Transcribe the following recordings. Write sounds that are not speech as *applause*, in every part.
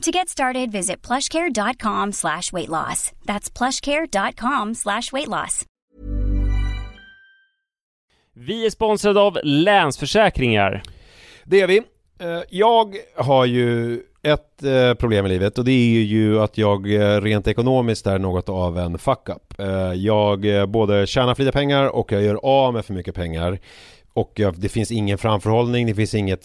To get started, visit plushcare.com slash weight loss. That's plushcare.com slash weight loss. Vi är sponsrade av Länsförsäkringar. Det är vi. Eh, Jag har ju ett eh, problem i livet och det är ju att jag eh, rent ekonomiskt är något av en fuck-up. Jag både tjänar för lite pengar och jag gör av med för mycket pengar. Och det finns ingen framförhållning, det finns inget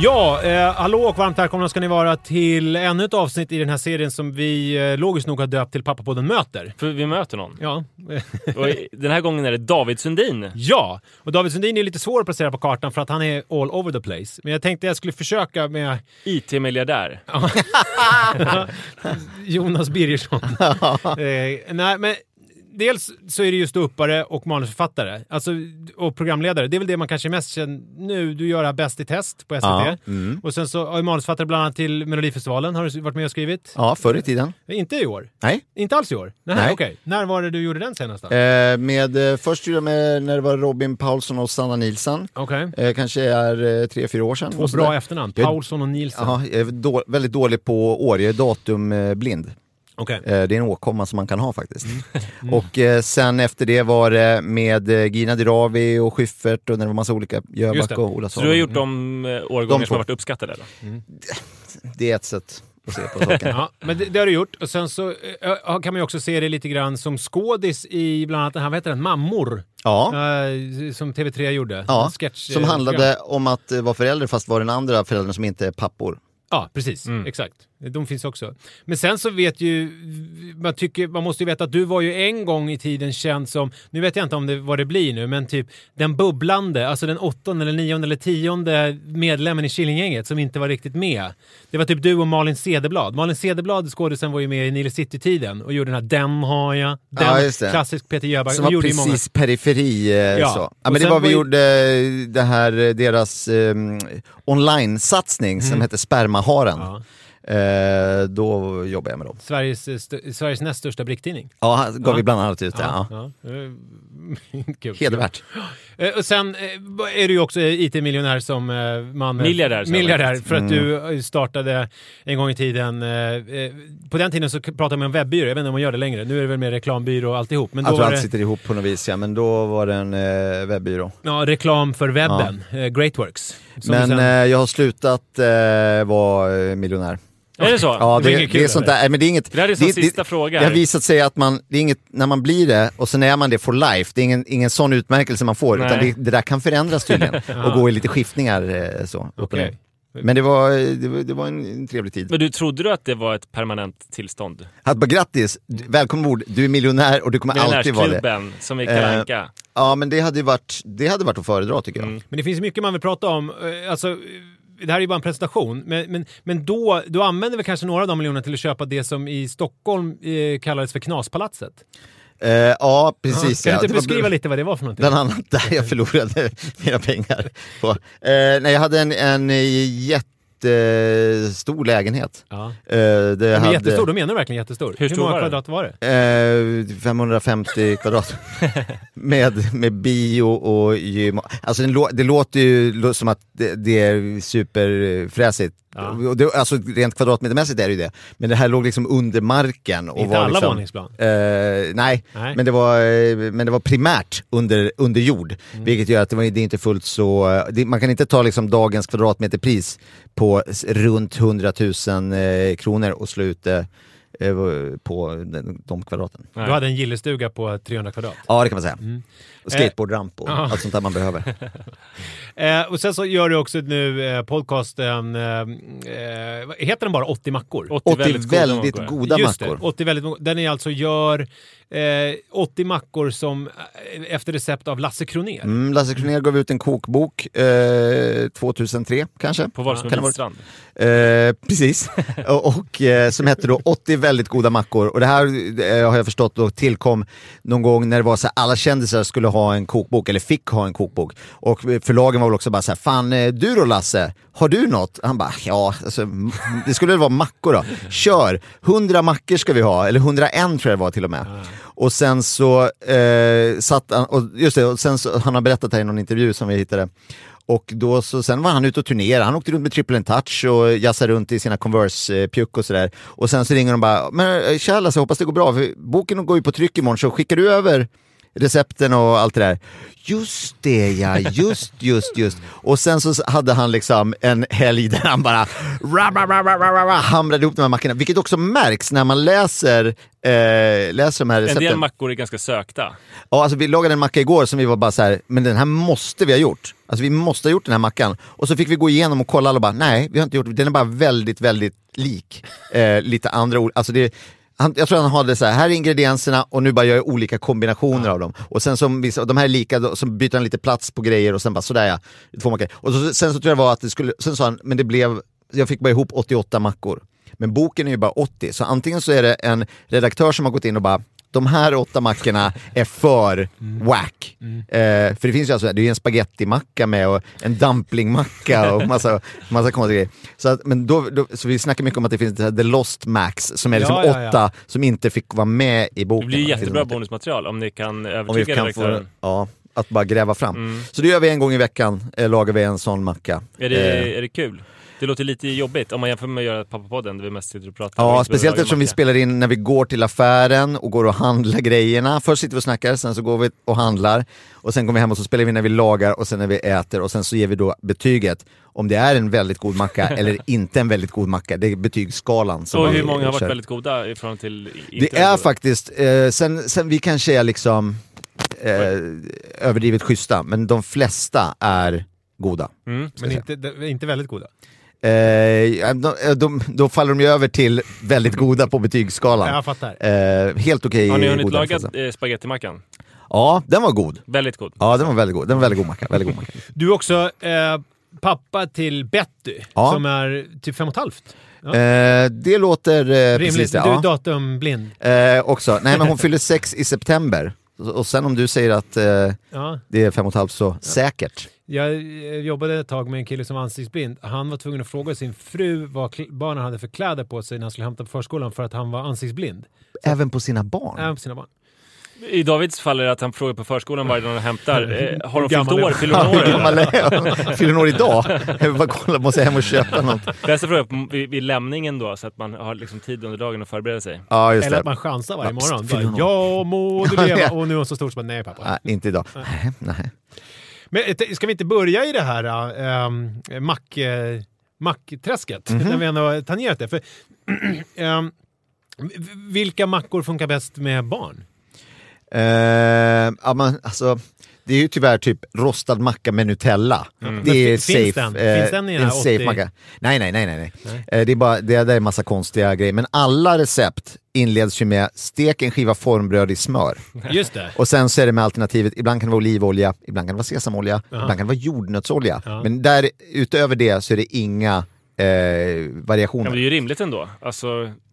Ja, eh, hallå och varmt välkomna ska ni vara till ännu ett avsnitt i den här serien som vi eh, logiskt nog har döpt till Pappapodden möter. För vi möter någon. Ja. *laughs* Och den här gången är det David Sundin. ja, och David Sundin är lite svår att placera på kartan för att han är all over the place. Men jag tänkte jag skulle försöka med IT-miljardär. *laughs* Jonas Birgersson. *laughs* eh, nej, men dels så är det just uppare och manusförfattare. Alltså, och programledare. Det är väl det man kanske mest känner nu. Du gör det här Bäst i test på SVT. Ja, mm. Och sen så har manusförfattare bland annat till Melodifestivalen. Har du varit med och skrivit? Ja, förr i tiden. Inte i år? Nej. Inte alls i år? Nej, Nej. okej. När var det du gjorde den senast? Eh, med, eh, först gjorde jag med när det var Robin Paulsson och Sanna Nilsson. Okej. Eh, kanske är eh, tre, fyra år sedan. Två bra efternamn. Paulsson och Nielsen. Ja, jag är då, väldigt dålig på år, jag är datumblind. Okej. Eh, det är en åkomma som man kan ha faktiskt. Mm. Och eh, sen efter det var det med eh, Gina Dirawi och Schyffert och det var massa olika. Jöback och Ola Så du har gjort de eh, årgångar De som har varit uppskattade då? Det är ett sätt att se på saken. *laughs* Ja, men det, det har du gjort. Och sen så kan man ju också se det lite grann som skådis i bland annat den här, vad heter den, Mammor? Ja. Eh, som TV3 gjorde. Ja, En sketch, som handlade om att vara förälder fast var den andra föräldern som inte är pappor. Ja, precis. Mm. Exakt. De finns också. Men sen så vet ju, man, tycker, man måste ju veta att du var ju en gång i tiden känd som, nu vet jag inte om det, vad det blir nu, men typ den bubblande, alltså den åttonde eller nionde eller tionde medlemmen i Killinggänget som inte var riktigt med. Det var typ du och Malin Cederblad. Malin Cederblad, skådisen, var ju med i Nile City-tiden och gjorde den här Den har jag, den, Ja, klassisk Peter Jöback. Som var gjorde ju många. precis periferi. Eh, Ja, så. Ja, men det var vi var ju- gjorde det här, eh, deras eh, online-satsning som hette Spermaharen. Mm. Ja. Eh, då jobbade jag med dem. Sveriges, eh, st- Sveriges näst största bricktidning. Ja, här gav Ja. vi bland annat ut det. Ja. Ja. Eh, *laughs* Kul. Hedervärt. Eh, Och sen eh, är du ju också IT-miljonär som eh, man... Miljardär, jag Miljardär, för att Mm. du eh, startade en gång i tiden... eh, eh, På den tiden så pratade man om webbyrå, jag vet inte om man gör det längre. Nu är det väl mer reklambyrå och alltihop. Men Jag då tror var allt det sitter ihop på något vis, ja. men då var det en eh, webbyrå. ja, reklam för webben, eh, Greatworks. Men sen- eh, jag har slutat eh, vara eh, miljonär. Är det så? Ja, Det det, det, är sånt där. Men det är inget... Det här är det, sista fråga Det har visat sig att man, det är inget, när man blir det och sen är man det for life, det är ingen, ingen sån utmärkelse man får, utan det, det där kan förändras tydligen *laughs* och gå i lite skiftningar eh, så. ner. Men det var, det var, det var en, trevlig tid. Men du trodde du att det var ett permanent tillstånd? Att bara grattis, välkommen ombord, du är miljonär och du kommer alltid vara det. Miljonärsklubben, som i Eh, Kalle Anka. Ja men det hade varit, det hade varit att föredra tycker jag. Mm. Men det finns mycket man vill prata om. Eh, Alltså, eh, det här är ju bara en presentation, men, men, men då, då använder vi kanske några av de miljonerna till att köpa det som i Stockholm eh, kallades för Knaspalatset. Eh, ja precis. Kan du inte Det var beskriva lite vad det var för någonting? Bland annat där jag förlorade *laughs* mina pengar. På. Eh, nej, jag hade en, en jättestor lägenhet. Ja. Eh, det Men hade, jättestor, då menar du verkligen jättestor? Hur stor många var kvadrat var det? Eh, 550 *laughs* kvadrat. *laughs* med, med bio och gym. Alltså det, lå, det låter ju som att det, det är superfräsigt. Ja. Det, alltså rent kvadratmetermässigt är det ju det. Men det här låg liksom under marken. Och Inte var alla liksom, våningsplan? Eh, nej, Nej. Men, det var, eh, men det var primärt under, under jord. Mm. Vilket gör att det, var, det är inte fullt så... eh, Det, man kan inte ta liksom dagens kvadratmeterpris på runt 100 000 eh, kronor och slå ut det eh, på den, de kvadraten. Du hade en gillestuga på 300 kvadrat. Ja, det kan man säga. Mm. Och skateboardramp och Eh, allt sånt där man behöver. *laughs* Eh, och sen så gör du också nu eh, podcasten, eh, eh, heter den bara 80 mackor? 80 väldigt väldigt, goda mackor. goda Just mackor. Det, 80 väldigt, där ni alltså gör eh, 80 mackor som eh, efter recept av Lasse Kronér. Mm, Lasse Kronér gav ut en kokbok eh, 2003 kanske. På Wahlström Kan. Eh, precis, *laughs* och, och eh, som hette då 80 väldigt goda mackor. Och det här eh, har jag förstått då tillkom någon gång när det var så här, alla kändisar skulle ha en kokbok, eller fick ha en kokbok. Och förlagen var väl också bara så här, fan eh, du då Lasse, har du något? Han bara, ja, alltså, det skulle väl vara mackor då. *laughs* Kör, 100 mackor ska vi ha, eller 101 tror jag det var till och med. Och sen så eh, satt han, och just det, och sen så, han har berättat här i någon intervju som vi hittade, och då så, sen var han ute och turnerade, han åkte runt med triple and touch och jassade runt i sina Converse-pjuck eh, och sådär. Och sen så ringer de bara, men eh, tja Lasse, hoppas det går bra, för boken går ju på tryck imorgon, så skickar du över recepten och allt det där. Just det ja, just, just, just. Och sen så hade han liksom en helg där han bara ra, ra, ra, ra, ra, ra, hamrade ihop de här mackorna, vilket också märks när man läser, eh, läser de här En recepten. del mackor är ganska sökta. Ja, alltså vi lagade en macka igår som vi var bara så här, men den här måste vi ha gjort. Alltså vi måste ha gjort den här mackan. Och så fick vi gå igenom och kolla och bara, nej, vi har inte gjort det. Den är bara väldigt, väldigt lik eh, lite andra ord. Alltså det, han, jag tror han hade så här, här är ingredienserna och nu bara gör jag olika kombinationer av dem. Och sen som vissa, de här är lika, så byter han lite plats på grejer och sen bara sådär ja, två. Och så, sen så tror jag det var att det skulle, sen sa han, men det blev, jag fick bara ihop 88 mackor. Men boken är ju bara 80, så antingen så är det en redaktör som har gått in och bara de här åtta mackorna är för whack. Eh, för det finns ju alltså, det är en spagettimacka med och en dumplingmacka och *laughs* massa, massa konstiga grejer. Så, att, men då, då, så vi snackar mycket om att det finns det här The Lost Max som är liksom Ja, ja, ja. åtta som inte fick vara med i Det boken. blir ju Det finns jättebra en- bonusmaterial om ni kan om vi övertyga kan få, redaktören. ja, att bara gräva fram. Mm. Så det gör vi en gång i veckan, eh, lagar vi en sån macka. Är det, Eh, är det kul? Det låter lite jobbigt om man jämför med att göra Pappapodden där vi mest sitter och pratar. Ja, speciellt eftersom vi spelar in när vi går till affären och går och handlar grejerna. Först sitter vi och snackar, sen så går vi och handlar och sen går vi hem och så spelar vi när vi lagar och sen när vi äter och sen så ger vi då betyget om det är en väldigt god macka *laughs* eller inte en väldigt god macka. Det är betygsskalan. som Och hur många har varit kör. väldigt goda i förhållande till inte Det är goda? faktiskt, eh, sen, sen vi kanske är liksom eh, överdrivet schyssta, men de flesta är goda. Mm. Men inte, inte väldigt goda. Eh, de, de, då faller de ju över till väldigt goda på betygsskalan. Jag fattar. Eh, helt okej Har ni hunnit laga eh, spagettimackan? Ja, den var god. Väldigt god. Ja, den var väldigt god. Den var väldigt god macka. Väldigt god macka. Du är också eh, pappa till Betty, Ja. som är typ fem och ett halvt. Ja. Eh, det låter eh, Rimligt. precis det. Du är Ja. datumblind. Eh, också. Nej, men hon fyller sex i september. Och sen om du säger att eh, Ja. det är fem och ett halvt så säkert. Jag eh, jobbade ett tag med en kille som var ansiktsblind. Han var tvungen att fråga sin fru vad barnen hade för kläder på sig när han skulle hämta på förskolan för att han var ansiktsblind. Även på sina barn. Även på sina barn. I Davids fall är det att han frågar på förskolan varje dag han hämtar. Eh, har de fyllt är år? Fyller de hur år? gammal är? Fyller hon år idag? Jag vill bara kolla, måste jag hem och köpa något? Bästa fråga på- vid, vid lämningen då, så att man har liksom tid under dagen att förbereda sig. Ja, just Eller det. att man chansar varje Ja, morgon. Bara, hon ja må du *laughs* leva. Och nu är hon så stor bara, nej pappa. Nej, inte idag. Nej, nej. Men eh, ska vi inte börja i det här ähm, mack... eh, mackträsket, Mhm. när vi ändå har tangerat det. För, *clears throat* ehm, vilka mackor funkar bäst med barn? Eh, ja, men, alltså, det är ju tyvärr typ rostad macka med Nutella. Det Men är fin- safe. finns den? eh, Finns den i den en här safe 80? macka. Nej, nej, nej, nej. nej. Eh, det är bara, det, det är en massa konstiga grejer. Men alla recept inleds ju med stek en skiva formbröd i smör. Just det. Och sen så är det med alternativet, ibland kan det vara olivolja, ibland kan det vara sesamolja, ibland kan det vara jordnötsolja. Men där, utöver det så är det inga eh, variationer. Ja, men det är ju rimligt ändå. Alltså,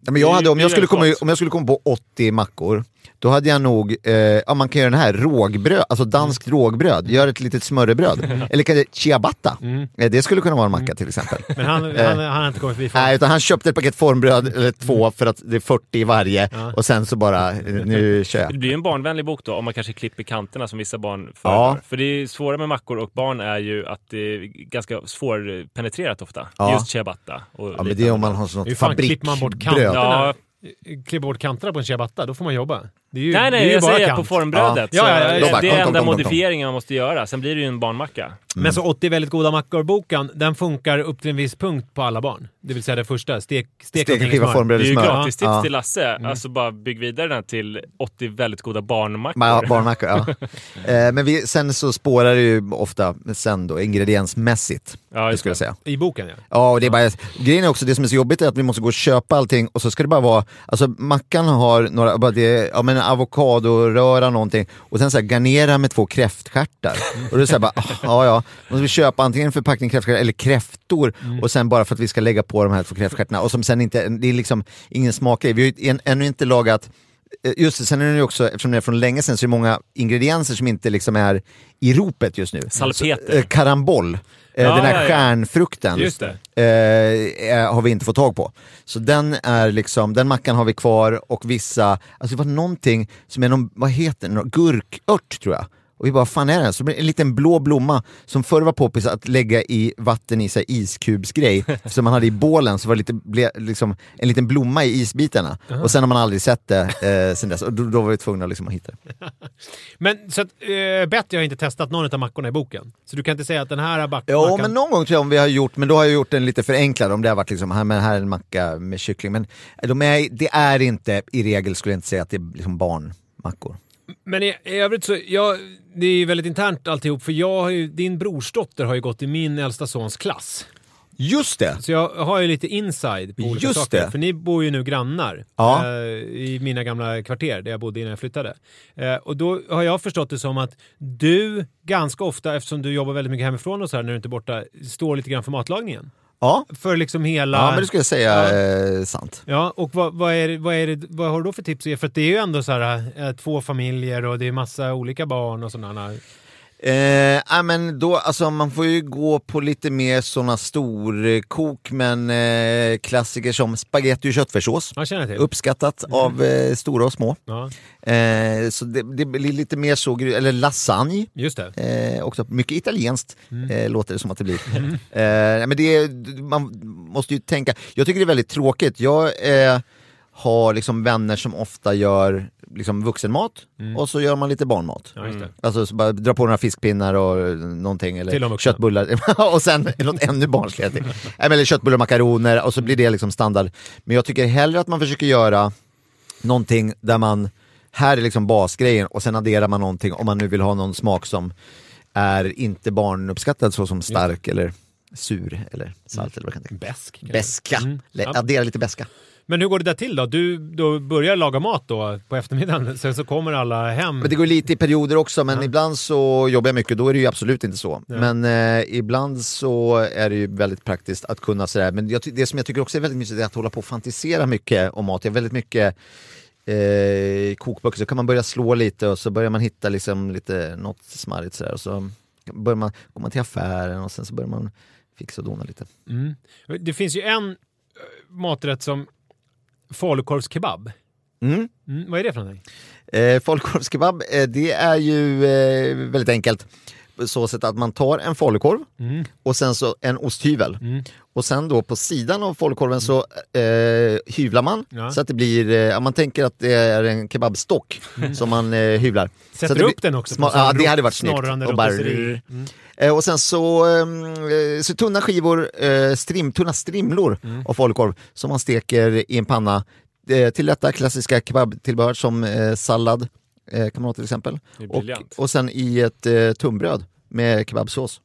Ja, men jag hade, om, det jag skulle komma, om jag skulle komma på 80 mackor, då hade jag nog, eh, ja man kan göra den här, rågbröd, alltså danskt rågbröd, gör ett litet smörrebröd. *laughs* Eller kanske ciabatta, eh, det skulle kunna vara en macka till exempel. *laughs* Men han, han, han har inte kommit förbi Nej, utan han köpte ett paket formbröd, eller två, för att det är 40 i varje, och sen så bara, eh, nu kör Det jag. blir ju en barnvänlig bok då, om man kanske klipper kanterna som vissa barn Ja. föredrar. För det är svåra med mackor och barn är ju att det är ganska svårpenetrerat ofta. Ja. Just ciabatta. Och Ja men det är om man har Hur sånt fan klipper man bort fabriksbröd. kanterna? Ja. Eh, klippa bort kanterna på en ciabatta, då får man jobba. Det är ju, Nej, det är nej, ju jag bara säger kant. på formbrödet. Ja. Ja, ja, ja, ja. Det är enda modifieringen man måste göra. Sen blir det ju en barnmacka. Men så 80 väldigt goda mackor-boken, den funkar upp till en viss punkt på alla barn. Det vill säga det första, stek, stek, Stek en någonting i skiva smör. formbröd Det är i ju smör. gratistips Ja. till Lasse. Mm. Alltså bara bygg vidare den till 80 väldigt goda barnmackor. Ma- Barnmackor, ja. *laughs* eh, men vi, sen så spårar det ju ofta sen då, ingrediensmässigt, Ja, det skulle jag säga. I boken ja. Ja, och det är bara, grejen är också, det som är så jobbigt är att vi måste gå och köpa allting och så ska det bara vara, alltså mackan har några, bara det, ja men avokadoröra någonting och sen så här garnera med två kräftstjärtar. Och då här bara, ah, ja ja, måste vi köpa antingen en förpackning kräftstjärtar eller kräftor och sen bara för att vi ska lägga på de här två kräftstjärtarna och som sen inte, det är liksom ingen smakgrej. Vi har ju än- ännu inte lagat Eh, Just det, sen är det ju också, eftersom det är från länge sedan, så är det många ingredienser som inte liksom är i ropet just nu. Salpeter. Så, eh, karambol, Ja, den här ja, stjärnfrukten, eh, eh, har vi inte fått tag på. Så den är liksom, den mackan har vi kvar och vissa, alltså det var någonting som är någon, vad heter Någon gurkört tror jag. Och vi bara, fan är det? Så det blir en liten blå blomma som förr var poppis att lägga i vatten i så här iskubsgrej, *laughs* som man hade i bålen, så var det lite, ble, liksom, en liten blomma i isbitarna. Och sen har man aldrig sett det eh, sen dess, och då, då var vi tvungna liksom att hitta det. *laughs* Men så att, eh, Betty har inte testat någon av mackorna i boken. Så du kan inte säga att den här mackan... men någon gång tror jag om vi har gjort, men då har jag gjort den lite förenklad om det har varit liksom, här, men här är en macka med kyckling. Men de är, det är inte, i regel skulle jag inte säga att det är liksom barnmackor. Men i, i övrigt så, jag, det är ju väldigt internt alltihop, för jag ju, din brorsdotter har ju gått i min äldsta sons klass. Just det! Så jag har ju lite inside på olika Just saker. det. För ni bor ju nu grannar Ja. eh, i mina gamla kvarter där jag bodde innan jag flyttade. Eh, och då har jag förstått det som att du ganska ofta, eftersom du jobbar väldigt mycket hemifrån och så här när du inte är borta, står lite grann för matlagningen. Ja, För liksom hela... ja men det skulle jag säga är sant. Ja, och vad, vad, är, vad, är det, vad har du då för tips? För det är ju ändå så här, eh, två familjer och det är massa olika barn och sådana. Eh, men då, alltså, man får ju gå på lite mer sådana storkok, men eh, klassiker som spaghetti och köttfärssås. Uppskattat av eh, stora och små. Ja, Eh, så det, det blir lite mer så, eller lasagne. just det. Eh, också mycket italienskt Mm. eh, låter det som att det blir. *laughs* Eh, men det, man måste ju tänka, jag tycker det är väldigt tråkigt. Jag har liksom vänner som ofta gör liksom vuxenmat och så gör man lite barnmat. Mm. Ja, det. Alltså så bara dra på några fiskpinnar och någonting Till de eller köttbullar *laughs* och sen något ännu barnsligare. *laughs* Eller köttbullar och makaroner och så blir det liksom standard. Men jag tycker hellre att man försöker göra någonting där man, här är liksom basgrejen och sen adderar man någonting om man nu vill ha någon smak som är inte barnuppskattad så som stark eller sur eller salt eller vad kan det Bäsk. Mm. Ja. addera lite beska. Men hur går det där till då? Du då börjar laga mat då på eftermiddagen, *laughs* sen så kommer alla hem. Men det går lite i perioder också, men ibland så jobbar jag mycket, då är det ju absolut inte så. Men eh, ibland så är det ju väldigt praktiskt att kunna sådär, men jag, det som jag tycker också är väldigt mysigt är att hålla på och fantisera mycket om mat. Jag är väldigt mycket eh, kokböcker så kan man börja slå lite och så börjar man hitta liksom lite något smarrigt sådär och så börjar man, går man till affären och sen så börjar man fixa och dona lite. Mm. Det finns ju en eh, maträtt som falukorvskebab. Mm. Mm, vad är det för någonting? Eh, Falukorvskebab, eh, det är ju eh, väldigt enkelt. Så sätt att man tar en falukorv Mm. och sen så en osthyvel. Och sen då på sidan av falukorven så eh, hyvlar man Ja. så att det blir, eh, man tänker att det är en kebabstock som man eh, hyvlar. så Sätter det upp den också sma- Ja, det hade varit snyggt. Och bara-. Mm. Eh, och sen så, ehm, eh, så tunna skivor, eh, strim, tunna strimlor Mm. av falukorv som man steker i en panna. Eh, till detta klassiska kebabtillbehör som sallad eh, kan man ha till exempel. Och, och sen i ett eh, tunnbröd med kebabsås.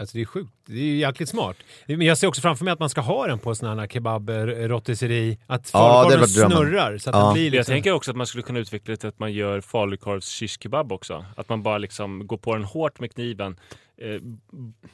Alltså det är sjukt. Det är ju jäkligt smart. Men jag ser också framför mig att man ska ha den på sån här kebab-rotisserie. Att Ja, det hade falukorven drömmen. snurrar så att Ja. den blir Jag liksom... tänker också att man skulle kunna utveckla det till att man gör falukorvs kebab också. Att man bara liksom går på den hårt med kniven, eh,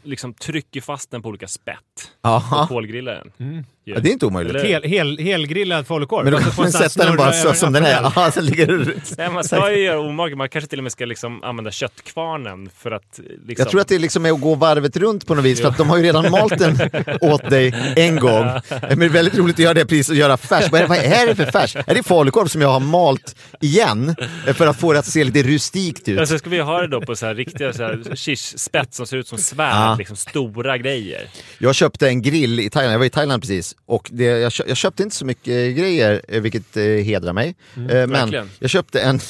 liksom trycker fast den på olika spett och Aha. kolgrillar den. Mm. Ja, det är inte omöjligt. Eller- Hel, hel, helgrillad falukorv. Men då Alltså kan man sätta den bara så som en den är. *laughs* Ja, sen ligger det... Nej, man ska ju göra omage. Man kanske till och med ska liksom använda köttkvarnen för att... Liksom... Jag tror att det liksom är att gå varvet runt på något vis, för att de har ju redan malt den *laughs* åt dig en gång. Men det är väldigt roligt att göra det precis och göra färs. Vad är, vad är det för färs? Är det falukorv som jag har malt igen för att få det att se lite rustikt ut? Ja, så ska vi ha det då på så här riktiga så här shish-spett som ser ut som svärd, Ja. liksom stora grejer. Jag köpte en grill i Thailand, jag var i Thailand precis, och det, jag, kö- jag köpte inte så mycket grejer, eh, vilket eh, hedrar mig. Eh, men verkligen. jag köpte en,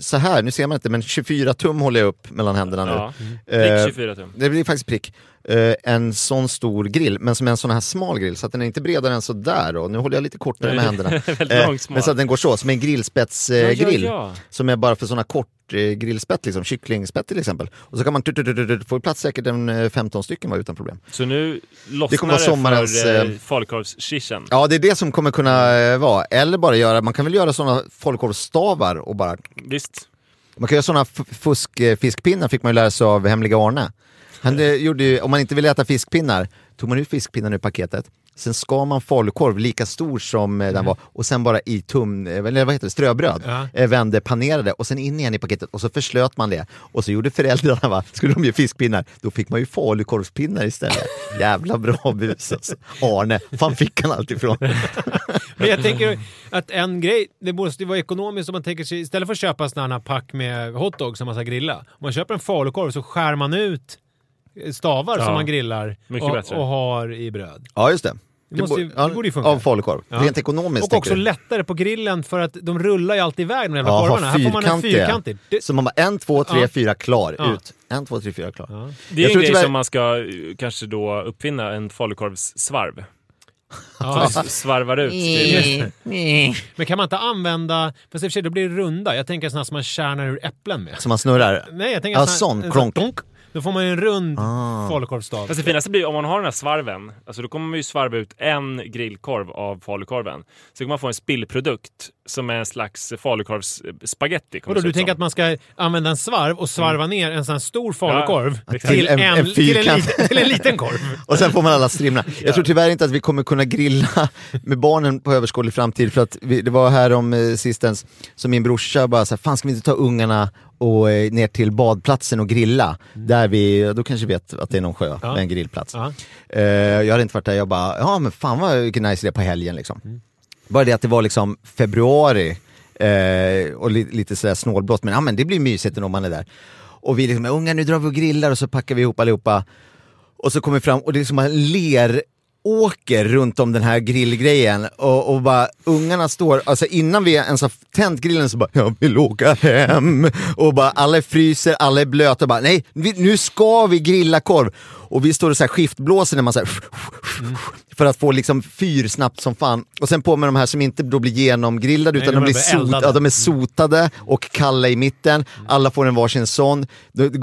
så här, nu ser man inte, men 24 tum håller jag upp mellan händerna nu. Ja. Eh, Prick 24 tum. Det blir faktiskt prick. Eh, en sån stor grill, men som en sån här smal grill, så att den är inte bredare än så där. Nu håller jag lite kortare med händerna. *laughs* Eh, långsmal. men så att den går så, som en grillspetsgrill. Ja, grill, ja. Som är bara för såna kort grillspett, liksom, kycklingspett till exempel. Och så kan man få plats säkert en eh, 15 stycken va, utan problem. Så nu Det lossnar kommer det, vara sommarens, för eh. Ja, det är det som kommer kunna vara. Eller bara göra, man kan väl göra såna falukorvsstavar och bara Visst. Man kan göra sådana fuskfiskpinnar eh, fick man ju lära sig av hemliga Arne. Han eh, gjorde ju, om man inte ville äta fiskpinnar, tog man ut fiskpinnarna ur paketet, sen skar man falukorv lika stor som eh, den var och sen bara i tum, eh, eller vad heter det, ströbröd, Ja. eh, vände, panerade och sen in igen i paketet och så förslöt man det. Och så gjorde föräldrarna, va, skulle de ge fiskpinnar, då fick man ju falukorvspinnar istället. *laughs* Jävla bra bus alltså. Arne, fan fick han allt ifrån? *laughs* Men jag tänker att en grej, det måste ju vara ekonomiskt om man tänker sig, istället för att köpa sådana här pack med hotdogs som man ska grilla, om man köper en falukorv så skär man ut stavar Ja, som man grillar och, och har i bröd. Ja, just det. Det måste ju- det borde ju funka. Av falukorv. Ja. Rent ekonomiskt. Och också du? lättare på grillen för att de rullar ju alltid iväg de jävla Ja, korvarna. Här får man en fyrkantig. Så man bara en, två, tre, Ja. fyra, klar, Ja. ut. En, två, tre, fyra, klar. ja. Det är Jag en grej tyvärr- som man ska eh, kanske då uppfinna, en falukorvssvarv. Ja. Så svarvar ut. Men kan man inte använda, fast i och för sig då blir det runda. Jag tänker sådana som man kärnar ur äpplen med. Som man snurrar. Nej, jag tänker Ja, sån- sån, en klonk. Då får man ju en rund Ah. falukorvsstav. Fast det finaste blir om man har den här svarven, alltså då kommer man ju svarva ut en grillkorv av falukorven. Så kan man få en spillprodukt som är en slags falukorvsspaghetti. kommer Vadå, du tänker som. att man ska använda en svarv och svarva ner en sån stor falukorv Ja, till, en- en, en till, en till en liten korv? *laughs* Och sen får man alla strimla. *laughs* Jag tror tyvärr inte att vi kommer kunna grilla *laughs* med barnen på överskådlig framtid för att vi, det var här om eh, sistens som min brorsa bara sa, fan ska vi inte ta ungarna och eh, ner till badplatsen och grilla? Där vi, då kanske vet att det är någon sjö Ja. med en grillplats. Ja. Eh, jag hade inte varit där, jag bara, ja men fan vad vilken nice idé på helgen liksom. Bara det att det var liksom februari eh, och li, lite sådär snålblått men, ja, men det blir mysigt om man är där. Och vi liksom, unga nu drar vi och grillar och så packar vi ihop allihopa. Och så kommer vi fram och det är som en leråker runt om den här grillgrejen och, och bara ungarna står, alltså innan vi ens har tänt grillen så bara jag vill åka hem och bara alla fryser, alla är blöta och bara nej vi, nu ska vi grilla korv och vi står och så här skiftblåser när man så här, mm för att få liksom fyr snabbt som fan och sen på med de här som inte då blir genomgrillade Nej, utan de de, blir sot, ja, de är sotade och kalla i mitten, alla får en varsin sån.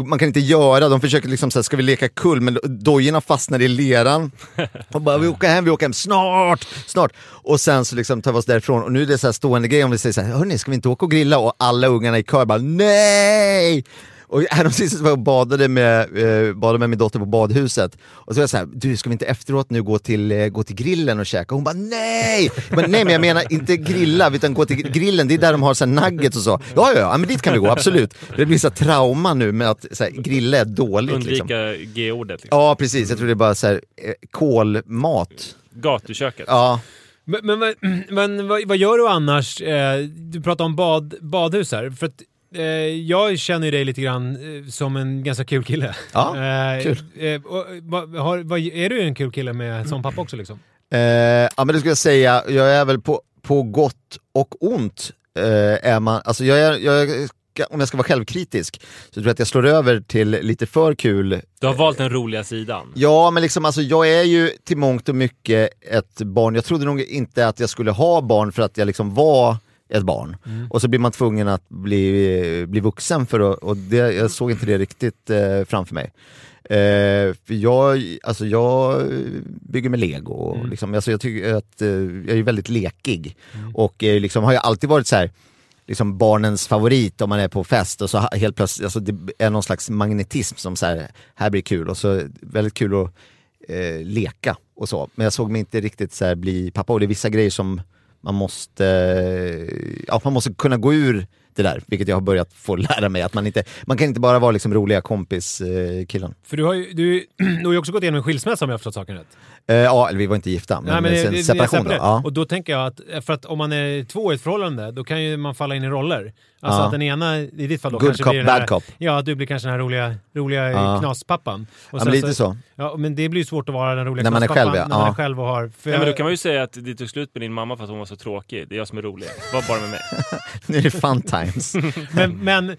Man kan inte göra, de försöker liksom såhär, ska vi leka kull? Men dojorna fastnar i leran. *laughs* Och bara, vi åker hem, vi åker hem, snart, snart. Och sen så liksom tar vi oss därifrån och nu är det så här stående grej om vi säger så här, hörni, ska vi inte åka och grilla? Och alla ungarna i kör bara, nej! Och häromsistens var jag och badade med, eh, badade med min dotter på badhuset och så var jag såhär, du ska vi inte efteråt nu gå till, eh, gå till grillen och käka? Och hon bara nej! Men, nej men jag menar inte grilla, utan gå till grillen, det är där de har så nuggets och så. Ja, ja, ja, men dit kan vi gå, absolut. Det blir så här trauma nu med att så här, grilla är dåligt. Liksom. Undvika G-ordet. Liksom. Ja, precis. Jag tror det är bara så här, eh, kolmat. Gatuköket. Ja, Men, men, vad- men vad, vad gör du annars? Eh, du pratar om bad, badhus här. För att jag känner ju dig lite grann eh, som en ganska kul kille. Ja, Eh, kul. Eh, är du en kul kille med, som pappa också liksom? Eh, ja men det skulle jag säga, jag är väl på, på gott och ont. Eh, är man, alltså jag är, jag är, om jag ska vara självkritisk, så tror jag att jag slår över till lite för kul. Du har valt den roliga sidan. Ja men liksom alltså jag är ju till mångt och mycket ett barn, jag trodde nog inte att jag skulle ha barn för att jag liksom var ett barn. Och så blir man tvungen att bli, bli vuxen för att, och det, jag såg inte det riktigt eh, framför mig. Eh, för jag, alltså jag bygger med lego, och liksom, alltså jag tycker att eh, jag är väldigt lekig. Och eh, liksom, har jag alltid varit så här liksom barnens favorit om man är på fest och så helt plötsligt, alltså det är någon slags magnetism som så här, här blir kul och så väldigt kul att eh, leka och så. Men jag såg mig inte riktigt så här bli pappa och det är vissa grejer som man måste, ja man måste kunna gå ur det där, vilket jag har börjat få lära mig. Att man, inte, man kan inte bara vara liksom roliga kompis-killen. För du har ju, du, du har ju också gått igenom en skilsmässa om jag har förstått saken rätt. Eh, ja, eller vi var inte gifta, men, Nej, det- sen det- är separation då. Ja. Och då tänker jag att, för att om man är två i ett förhållande, då kan ju man falla in i roller. Alltså Ja. att den ena, i ditt fall då, Good kanske cop, blir den här, bad cop. Ja, du blir kanske den här roliga, roliga Ja. knaspappan. Och Ja, men lite så. Ja, men det blir ju svårt att vara den roliga När man är knaspappan själv, ja. när man Ja. är själv och har... För Ja, men då kan man ju säga att det tog slut med din mamma för att hon var så tråkig. Det är jag som är rolig. Var bara med mig. *laughs* Nu är det fun times. *laughs* Men, men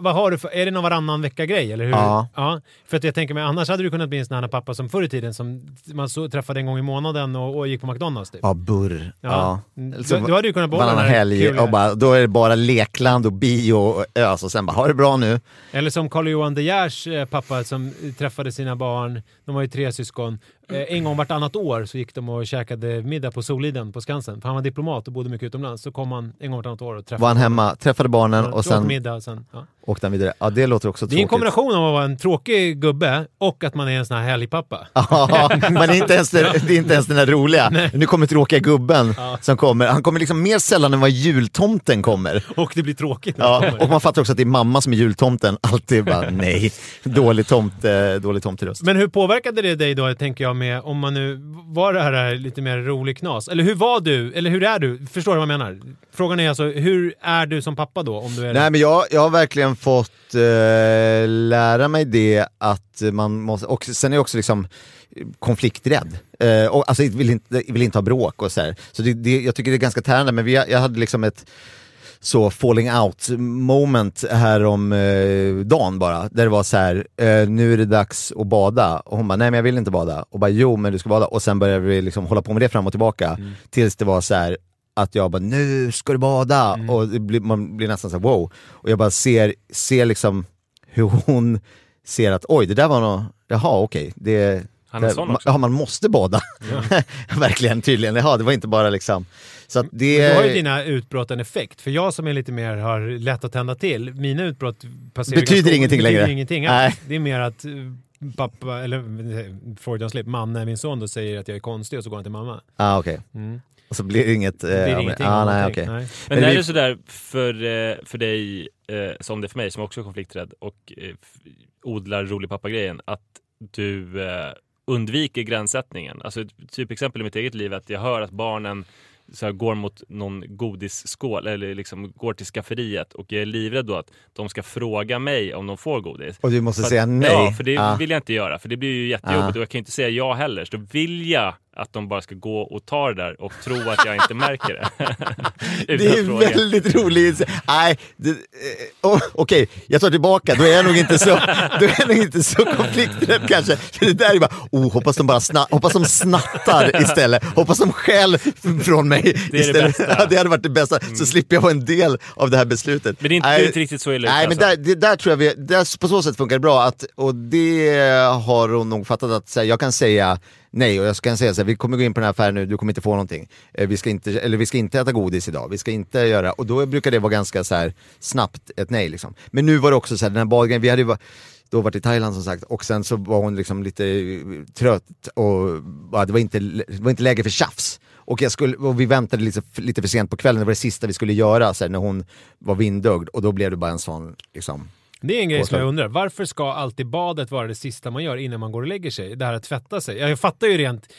vad har du för, är det någon varannan vecka-grej? Eller hur? Ja. För att jag tänker mig, annars hade du kunnat bli en sån här pappa som förr i tiden som man så, träffade en gång i månaden och, och gick på McDonalds typ. Ja, burr. Ja. Mm. Eller så Du, du hade ju kunnat Varannan den här helg och bara, då är det bara lekland och bio och ös och sen bara, ha det bra nu. Eller som Carl-Johan De Geers eh, pappa som träffade sina barn, de var ju tre syskon. Eh, En gång vartannat år så gick de och käkade middag på Soliden på Skansen. För han var diplomat och bodde mycket utomlands. Så kom han en gång vartannat år och träffade Var han hemma, träffade barnen och sen middag och sen, ja. åkte han vidare. Ja, det låter också Det är en tråkigt. kombination av att vara en tråkig gubbe och att man är en sån här helgpappa. *laughs* Ja, är inte ens, det, är inte ens den där roliga. Nu kommer tråkiga gubben som kommer. Han kommer liksom mer sällan än vad jultomten kommer. Och det blir tråkigt Ja, och man fattar också att det är mamma som är jultomten. Alltid bara nej, dålig, tomt, eh, dålig tomteröst. Men hur påverkade det dig då, tänker jag, med om man nu var det här lite mer rolig knas? Eller hur var du? Eller hur är du? Förstår du vad jag menar? Frågan är alltså, hur är du som pappa då? Om du är Nej men jag, jag har verkligen fått eh, lära mig det att man måste, och sen är jag också liksom konflikträdd. Eh, och, alltså vill inte, vill inte ha bråk och så här. Så det, det, jag tycker det är ganska tärande, men vi, jag hade liksom ett så falling out moment här om eh, dagen bara, där det var så här, eh, nu är det dags att bada. Och hon bara, nej men jag vill inte bada. Och bara, jo men du ska bada. Och sen började vi liksom hålla på med det fram och tillbaka. Tills det var så här att jag bara, nu ska du bada! Och det blir, man blir nästan så här, wow. Och jag bara ser, ser liksom hur hon ser att, oj det där var nog, jaha okej, det Han är sån också. Ja, man måste bada. *laughs* Verkligen, tydligen. Jaha, det var inte bara liksom... Så att det... Men då har ju dina utbrott en effekt. För jag som är lite mer har lätt att tända till, mina utbrott passerar Betyder ganska- ingenting betyder längre. ingenting Nej. alls. Det är mer att eh, pappa, eller eh, Freudian slip, Manne, min son, då säger att jag är konstig och så går han till mamma. Ah, okej. Och så blir det inget... eh, Det blir ja, men- ingenting. ah, nej, okej. Nej. Men Men är vi- det sådär för, eh, för dig, eh, som det är för mig, som också är konflikträdd och eh, odlar rolig pappa-grejen, att du eh, undviker gränssättningen? Alltså ett typexempel i mitt eget liv är att jag hör att barnen så här, går mot någon godisskål eller liksom går till skafferiet och jag är livrädd då att de ska fråga mig om de får godis. Och du måste För att- säga nej. Ja, för det Ah. vill jag inte göra. För det blir ju jättejobbigt Ah. och jag kan inte säga ja heller. Så då vill jag att de bara ska gå och ta det där och tro att jag inte märker det. *laughs* Det är väldigt roligt. Nej, det- eh, oh, okej, jag tar tillbaka. Då är jag nog inte så, *laughs* då är jag nog inte så konflikträdd kanske. För det där är bara, oh, hoppas de bara sna, hoppas de snattar *laughs* istället. Hoppas de stjäl från mig det istället. Mm. Ja, det hade varit det bästa. Så slipper jag vara en del av det här beslutet. Men det är inte, Nej, det inte riktigt så illa Nej, ute, men alltså. där, det, där tror jag vi, där, på så sätt funkar det bra. Att, och det har hon nog fattat att här, jag kan säga nej och jag kan säga så här, vi kommer gå in på den här affären nu, du kommer inte få någonting. Eh, vi, ska inte, eller vi ska inte äta godis idag, vi ska inte göra, och då brukar det vara ganska så här, snabbt ett nej. Liksom. Men nu var det också så här, den här badgrejen, vi hade ju då varit i Thailand som sagt och sen så var hon liksom lite eh, trött och ja, det, var inte, det var inte läge för tjafs. Och, jag skulle, och vi väntade lite, lite för sent på kvällen, det var det sista vi skulle göra så här, när hon var vindögd och då blev det bara en sån liksom, det är en grej som jag undrar. Varför ska alltid badet vara det sista man gör innan man går och lägger sig? Det här att tvätta sig. Jag fattar ju rent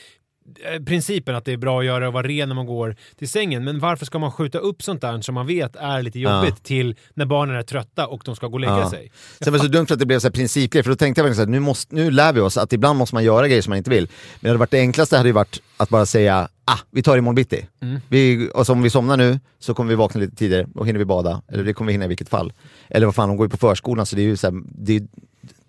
principen att det är bra att göra och vara ren när man går till sängen. Men varför ska man skjuta upp sånt där som man vet är lite jobbigt Ja. till när barnen är trötta och de ska gå och lägga Ja. sig? Sen var det så dumt för att det blev så här principgrej, för då tänkte jag verkligen så här, nu, måste, nu lär vi oss att ibland måste man göra grejer som man inte vill. Men det hade varit det enklaste hade ju varit att bara säga, ah, vi tar imorgon bitti. Mm. Vi, och så om vi somnar nu så kommer vi vakna lite tidigare, då hinner vi bada. Eller det kommer vi hinna i vilket fall. Eller vad fan, de går ju på förskolan så det är ju så här, det är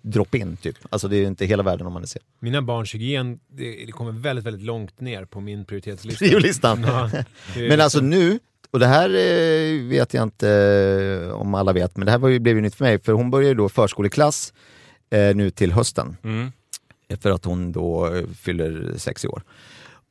drop-in typ. Alltså det är ju inte hela världen om man är sen. Mina barns hygien, det, det kommer väldigt, väldigt långt ner på min prioritetslista. *laughs* Priolistan. Ja, *laughs* Men alltså liksom- nu, och det här eh, vet jag inte eh, om alla vet, men det här var ju, blev ju nytt för mig, för hon börjar ju då förskoleklass eh, nu till hösten. Mm. för att hon då fyller sex i år.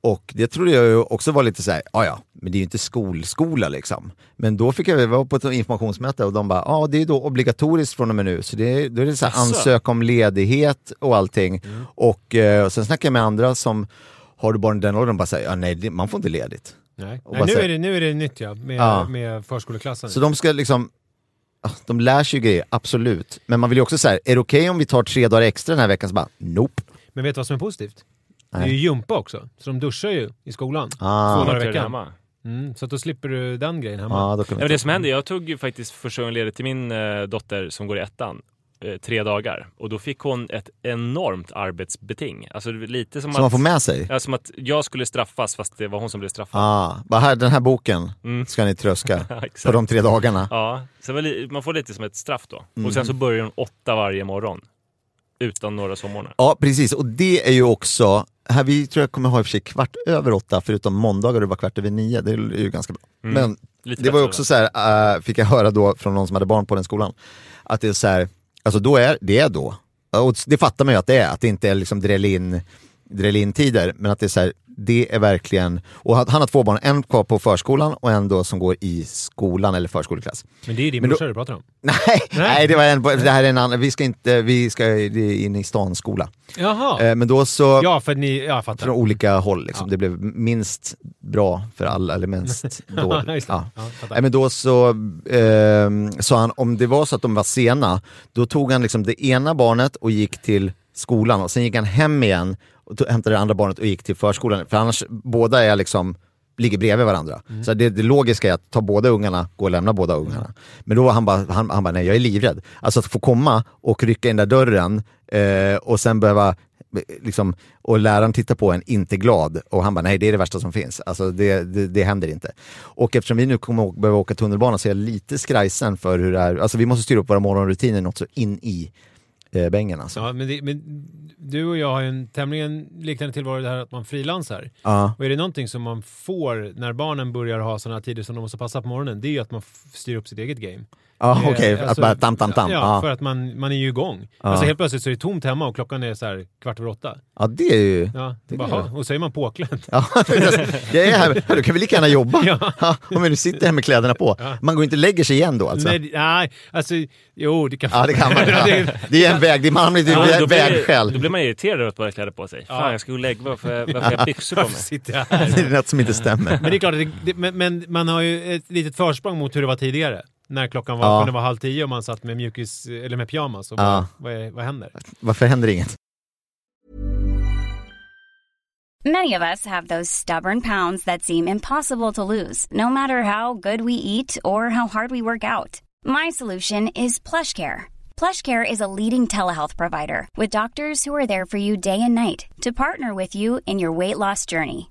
Och det trodde jag ju också var lite så här, ja ja, men det är ju inte skolskola liksom. Men då fick jag jag var på ett informationsmöte och de bara, ja det är då obligatoriskt från och med nu. Så det, då är det så här ansöka om ledighet och allting. Och, eh, och sen snackar jag med andra som har du barn i den åldern, bara säger, ja nej man får inte ledigt. Nej, Och Nej nu, säga- är det, nu är det nytt ja, med, Ja. med förskoleklassen. Så de ska liksom, ah, de lär sig ju grejer, absolut. Men man vill ju också säga, är det okej om vi tar tre dagar extra den här veckan? Så bara, nope. Men vet du vad som är positivt? Det är Nej. ju gympa också, så de duschar ju i skolan. Ah. Två dagar i veckan. Mm, så att då slipper du den grejen hemma. Kan Ja, men det som hände, jag tog ju faktiskt första gången ledigt till min eh, dotter som går i ettan. Eh, tre dagar. Och då fick hon ett enormt arbetsbeting. Alltså lite som Som man att... får med sig? Ja, som att jag skulle straffas fast det var hon som blev straffad. Ah, bara här, den här boken Mm. ska ni tröska *laughs* på de tre dagarna. Ja, så man får lite som ett straff då. Mm. Och sen så börjar hon åtta varje morgon. Utan några sovmorgnar. Ja, precis. Och det är ju också, här vi tror jag kommer ha i och för sig kvart över åtta, förutom måndagar det var kvart över nio. Det är ju ganska bra. Mm. Men Lite det var ju också så här, äh, fick jag höra då från någon som hade barn på den skolan, att det är så här, alltså då är det är då. Och det fattar man ju att det är, att det inte är liksom dräll in, dräll in tider, men att det är så här, det är verkligen, och han har två barn, en kvar på förskolan och en då som går i skolan eller förskoleklass. Men det är din Men då- brorsa du pratar om. *laughs* Nej, nej. det var en, det här är en annan, vi ska inte, vi ska in i stan skola. Jaha. Eh, men då så, ja, för ni, ja, jag fattar. från olika håll liksom. Det blev minst bra för alla, eller minst *laughs* dåligt. Ja. Ja. Nej, men då så eh, sa han, om det var så att de var sena, då tog han liksom det ena barnet och gick till skolan och sen gick han hem igen och tog, hämtade det andra barnet och gick till förskolan. För annars, båda är liksom ligger bredvid varandra. Så det, det logiska är att ta båda ungarna, gå och lämna båda ungarna. Men då var han bara, han, han bara, nej jag är livrädd. Alltså att få komma och rycka in där dörren eh, och sen behöva eh, Liksom, och läraren tittar på en, inte glad. Och han bara, nej det är det värsta som finns. Alltså det, det, det händer inte. Och eftersom vi nu kommer att behöva åka tunnelbana så är jag lite skrajsen för hur det är. Alltså vi måste styra upp våra morgonrutiner något så in i eh, bängen alltså. Ja, men, det, men du och jag har ju en tämligen liknande tillvaro det här att man frilansar. Ja. Och är det någonting som man får när barnen börjar ha sådana tider som de måste passa på morgonen, det är ju att man styr upp sitt eget game. Ja, Eh, okej, att alltså, bara tam tam tam. Ja, Ja, för att man, man är ju igång. Alltså helt plötsligt så är det tomt hemma och klockan är så här kvart över åtta. ja det är ju... Ja, Det bara, "Ha", och så är man påklädd. Ja, *laughs* jag är här, då kan vi lika gärna jobba. *laughs* Ja. Ja, om vi nu sitter här med kläderna på. Man går inte och lägger sig igen då alltså? Nej, nej, alltså jo det kan Ja det kan man. *laughs* Ja, Ja. det- är en väg, det är man hamnar i Ja, ett vägskäl. då blir man irriterad över att bara kläder på sig. Fan, jag ska gå och lägga mig. Varför, varför har jag byxor på mig? sitter här? Det är något som inte stämmer. Men det är klart, att det, det, men, men man har ju ett litet försprång mot hur det var tidigare. När klockan var, Ja. kunde vara halv tio och man satt med mjukis, eller med pyjamas. Och Ja. bara, vad, är, vad händer? Varför händer inget? Many of us have those stubborn pounds that seem impossible to lose, no matter how good we eat or how hard we work out. My solution is PlushCare. PlushCare is a leading telehealth provider with doctors who are there for you day and night to partner with you in your weight loss journey.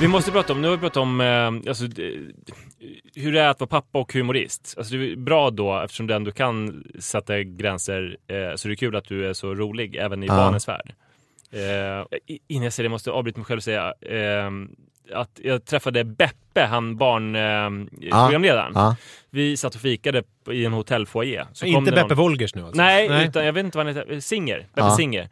Vi måste prata om, nu har vi pratat om eh, alltså, hur det är att vara pappa och humorist. Alltså, det är bra då, eftersom du ändå kan sätta gränser, eh, så det är kul att du är så rolig även i Ja. barnens värld. Eh, innan jag säger det måste jag avbryta mig själv och säga eh, att jag träffade Beppe, han barnprogramledaren. Ja. Vi satt och fikade i en hotellfoajé. Inte Beppe någon- Wolgers nu alltså? Nej, utan jag vet inte vad han heter. Singer. Beppe Ja. Singer.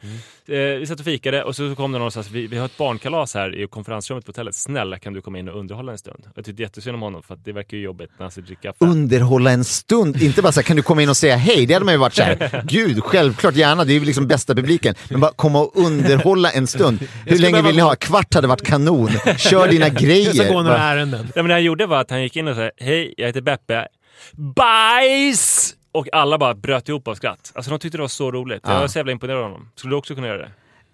Eh, vi satt och fikade och så kom det någon och sa att vi, vi har ett barnkalas här i konferensrummet på hotellet. Snälla kan du komma in och underhålla en stund? Jag tyckte jättesynd om honom för att det verkar ju jobbigt när han ska dricka kaffe. Underhålla en stund, inte bara så här, kan du komma in och säga hej? Det hade man ju varit så här, *laughs* gud, självklart gärna, det är ju liksom bästa publiken. Men bara komma och underhålla en stund. Hur länge vill ni ha? Kvart hade varit kanon. Kör dina grejer. *laughs* Jag ska gå några ärenden. Nej, men det han gjorde var att han gick in och sa hej, jag heter Beppe. Bajs! Och alla bara bröt ihop av skratt. Alltså de tyckte det var så roligt. Jag Ja. var så jävla imponerad av honom. Skulle du också kunna göra det?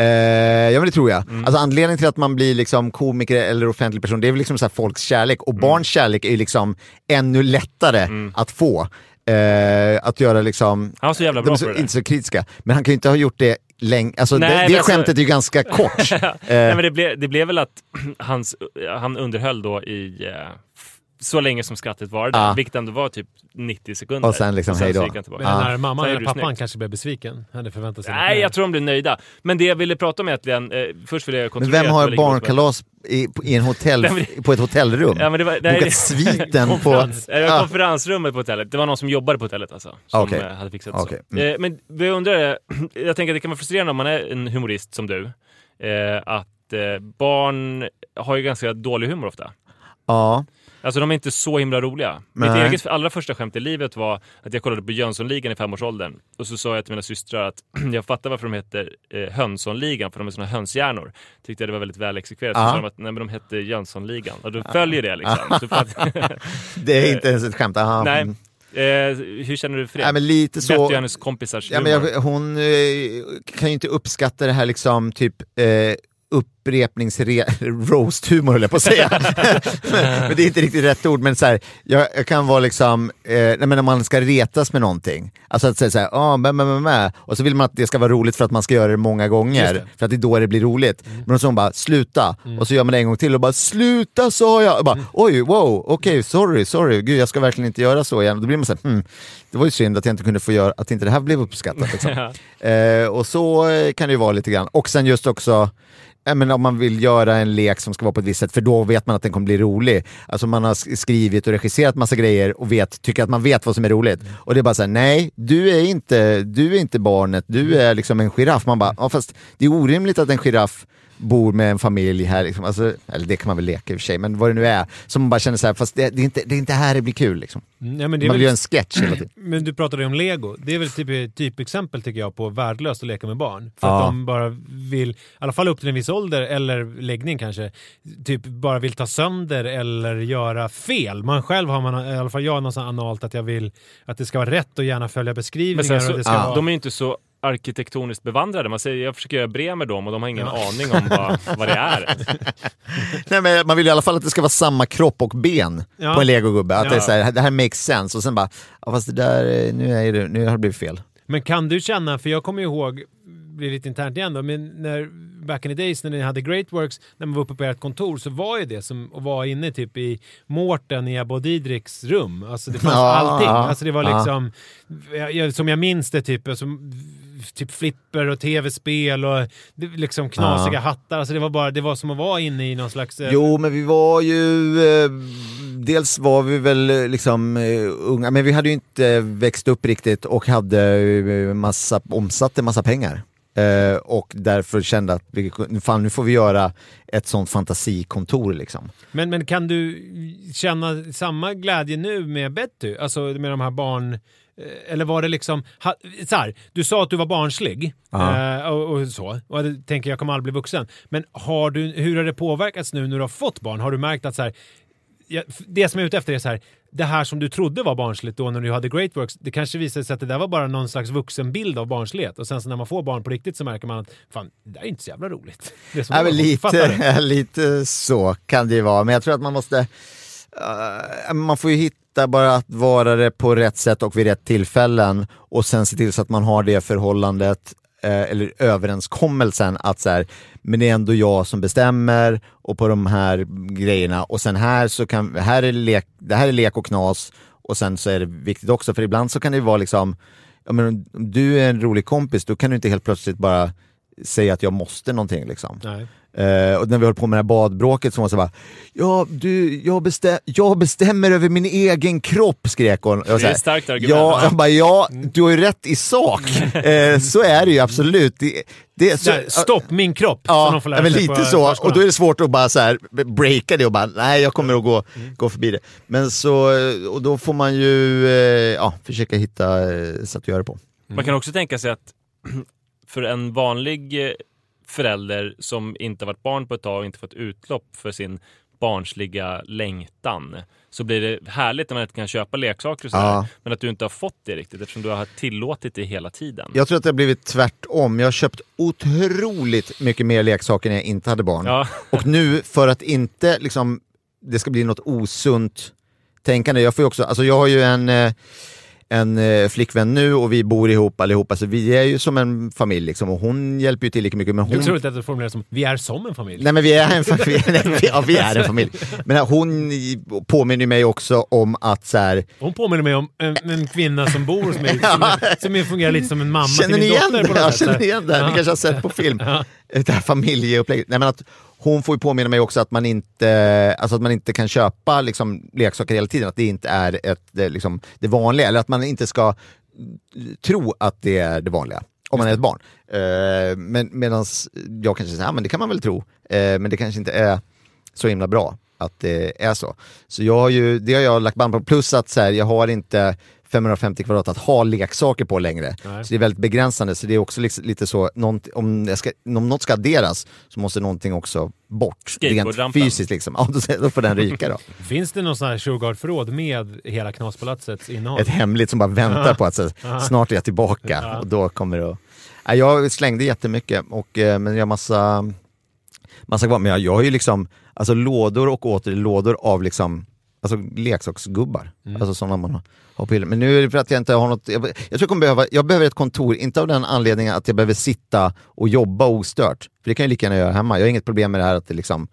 Eh, ja men det tror jag. Mm. Alltså anledningen till att man blir liksom komiker eller offentlig person, det är väl liksom så här folks kärlek. Och barns kärlek är ju liksom ännu lättare att få. Eh, att göra liksom... Han var så jävla de bra är så, på det där. inte så kritiska. Men han kan ju inte ha gjort det länge. Alltså Nej, det, det alltså- skämtet är ju ganska *laughs* kort. Nej, Eh, men det, blev, det blev väl att *clears throat* hans, han underhöll då i eh, så länge som skrattet varade, Ja. vilket ändå var typ 90 sekunder. Och sen liksom, hej då. så gick han tillbaka. Men Ja. när mamman eller pappan snyggt. kanske blev besviken. Hade förväntat sig Nej, jag tror de blev nöjda. Men det jag ville prata om egentligen, eh, först vill jag men kontrollera... vem att har barnkalas i, i en hotell, men- på ett hotellrum? Ja, men det var, nej, Bokat det- sviten på... Konferens. Det var Ah. konferensrummet på hotellet. Det var någon som jobbade på hotellet alltså. Som Okej. eh, hade fixat det Okej. så. Mm. Eh, Men vad jag undrar *clears throat* jag tänker att det kan vara frustrerande om man är en humorist som du. Eh, att eh, barn har ju ganska dålig humor ofta. Ja. Alltså de är inte så himla roliga. Nej. Mitt eget allra första skämt i livet var att jag kollade på Jönssonligan i femårsåldern. Och så sa jag till mina systrar att *clears throat* jag fattar varför de heter eh, Hönssonligan, för de är såna hönshjärnor. Tyckte jag det var väldigt väl exekverat. Så Ja. sa de att nej, men de hette Jönssonligan. Och då följer det liksom. *laughs* Det är inte ens ett skämt. Aha. nej. Eh, hur känner du för det? Nej, men lite så... Betty och hennes kompisars Ja, men jag, hon eh, kan ju inte uppskatta det här liksom typ eh, upprepnings-roast-humor *laughs* höll jag på att säga. *laughs* men, men det är inte riktigt rätt ord, men så här, jag, jag kan vara liksom, eh, nej, men när man ska retas med någonting, alltså att säga såhär, ah, mä, mä, mä, och så vill man att det ska vara roligt för att man ska göra det många gånger, det. för att det är då det blir roligt. Men så hon bara, sluta, och så gör man det en gång till och bara, sluta sa jag! Och bara, Oj, wow, okej, sorry, sorry, gud jag ska verkligen inte göra så igen. Och då blir man såhär, hmm, det var ju synd att jag inte kunde få göra, att inte det här blev uppskattat. Liksom. *laughs* Eh, och så kan det ju vara lite grann. Och sen just också, jag men om man vill göra en lek som ska vara på ett visst sätt, för då vet man att den kommer bli rolig. Alltså man har skrivit och regisserat massa grejer och vet, tycker att man vet vad som är roligt. Och det är bara såhär, nej, du är, inte, du är inte barnet, du är liksom en giraff. Man bara, ja fast det är orimligt att en giraff bor med en familj här, liksom. alltså, eller det kan man väl leka i och för sig, men vad det nu är, som man bara känner så här, fast det, det, är inte, det är inte här det blir kul. Liksom. Mm, Ja, men Man väl vill göra en sketch hela tiden. *clears throat* Men du pratade ju om lego. Det är väl typ typexempel tycker jag på värdelöst att leka med barn. För att Ja. de bara vill, i alla fall upp till en viss ålder eller läggning kanske, typ bara vill ta sönder eller göra fel. Man själv har man, i alla fall jag, någonstans analt att jag vill att det ska vara rätt och gärna följa Men beskrivningar. sen och så, det ska ja, vara... de är inte så arkitektoniskt bevandrade. Man säger, jag försöker göra brev med dem och de har ingen aning om vad, vad det är. *laughs* Nej, men man vill i alla fall att det ska vara samma kropp och ben Ja. på en legogubbe. Att det är Ja. så här, det här makes sense och sen bara, ja, fast det där, nu, är det, nu har det blivit fel. Men kan du känna, för jag kommer ju ihåg, blir lite internt igen då, men när back in the days när ni hade Greatworks, när man var uppe på ert kontor så var ju det som att vara inne typ i Mårten, i och Didriks rum. Alltså det fanns Ja, allting. ja, Alltså det var liksom, jag, som jag minns det typ, alltså, typ flipper och tv-spel och liksom knasiga Ja. hattar. Alltså det var bara, det var som att vara inne i någon slags... eh, Jo, men vi var ju... Eh, dels var vi väl eh, liksom eh, unga, men vi hade ju inte växt upp riktigt och hade eh, massa, omsatte massa pengar. Eh, och därför kände att vi, fan, nu får vi göra ett sånt fantasikontor liksom. Men, men kan du känna samma glädje nu med Betty? Alltså med de här barn... eh, Eller var det liksom... Ha, så här, du sa att du var barnslig eh, och, och så. Och jag tänker jag kommer aldrig bli vuxen. Men har du, hur har det påverkats nu när du har fått barn? Har du märkt att så här, det som jag är ute efter är så här, det här som du trodde var barnsligt då när du hade Greatworks, det kanske visade sig att det där var bara någon slags vuxenbild av barnslighet. Och sen så när man får barn på riktigt så märker man att fan, det där är inte så jävla roligt. Det är Ja, lite, *laughs* lite så kan det ju vara, men jag tror att man måste... eh, man får ju hitta bara att vara det på rätt sätt och vid rätt tillfällen och sen se till så att man har det förhållandet Eh, eller överenskommelsen att så här, men det är ändå jag som bestämmer och på de här grejerna och sen här så kan, här är lek, det här är lek och knas och sen så är det viktigt också för ibland så kan det ju vara liksom, ja, men om du är en rolig kompis då kan du inte helt plötsligt bara säga att jag måste någonting liksom. Nej. Eh, och när vi höll på med det här badbråket så var det så bara, ja du, jag, bestäm jag bestämmer över min egen kropp, skrek hon. Jag Det är ett starkt argument. Ja, jag bara, ja, du har ju rätt i sak. *laughs* Eh, så är det ju absolut. Det, det, så, Där, stopp min kropp! Ja, ja, men lite så. Och då är det svårt att bara så här breaka det och bara, nej jag kommer att gå, gå förbi det. Men så, och då får man ju eh, ja, försöka hitta sätt att göra det på. Man kan också tänka sig att *clears throat* för en vanlig förälder som inte varit barn på ett tag och inte fått utlopp för sin barnsliga längtan så blir det härligt när man inte kan köpa leksaker och sådär. Ja. Men att du inte har fått det riktigt eftersom du har tillåtit det hela tiden. Jag tror att det har blivit tvärtom. Jag har köpt otroligt mycket mer leksaker när jag inte hade barn. Ja. *laughs* Och nu, för att inte liksom, det ska bli något osunt tänkande, jag får ju också, alltså jag har ju en, eh, en eh, flickvän nu och vi bor ihop allihopa, så vi är ju som en familj liksom, och hon hjälper ju till lika mycket. Men Det är hon, otroligt att du formulerar som vi är som en familj. Nej men vi är en familj, *laughs* ja, vi är en familj. Men hon påminner mig också om att så här, Hon påminner mig om en, en kvinna som bor hos mig, *laughs* som, som fungerar lite som en mamma Känner till ni min dotter på något sätt. känner igen det. här. Ni kanske har sett på film. Det här familjeupplägget. Nej, men att hon får ju påminna mig också att man inte, alltså att man inte kan köpa liksom, leksaker hela tiden. Att det inte är ett, det, liksom, det vanliga. Eller att man inte ska tro att det är det vanliga. Om man är ett barn. Eh, men medan jag kanske säger, ja men det kan man väl tro. Eh, men det kanske inte är så himla bra att det är så. Så jag har ju, det har jag lagt band på. Plus att så här, jag har inte 550 kvadrat att ha leksaker på längre. Nej. Så det är väldigt begränsande. Så det är också liksom lite så, nånt, om, jag ska, om något ska adderas så måste någonting också bort. Rent fysiskt liksom. *laughs* Ja, då, då får den ryka då. *laughs* Finns det någon sån här Shurgard-förråd med hela Knaspalatsets innehåll? Ett hemligt som bara väntar på att så, *laughs* snart är jag tillbaka. Och då kommer det att... Nej, jag slängde jättemycket, och, eh, men jag har massa, massa kvar. Men jag, jag har ju liksom alltså, lådor och åter lådor av liksom, alltså, leksaksgubbar. Alltså sådana man har, på hyllan. Men nu är det för att jag inte har något... Jag, jag tror jag kommer behöva, jag behöver ett kontor, inte av den anledningen att jag behöver sitta och jobba ostört. För det kan jag lika gärna göra hemma. Jag har inget problem med det här att det liksom,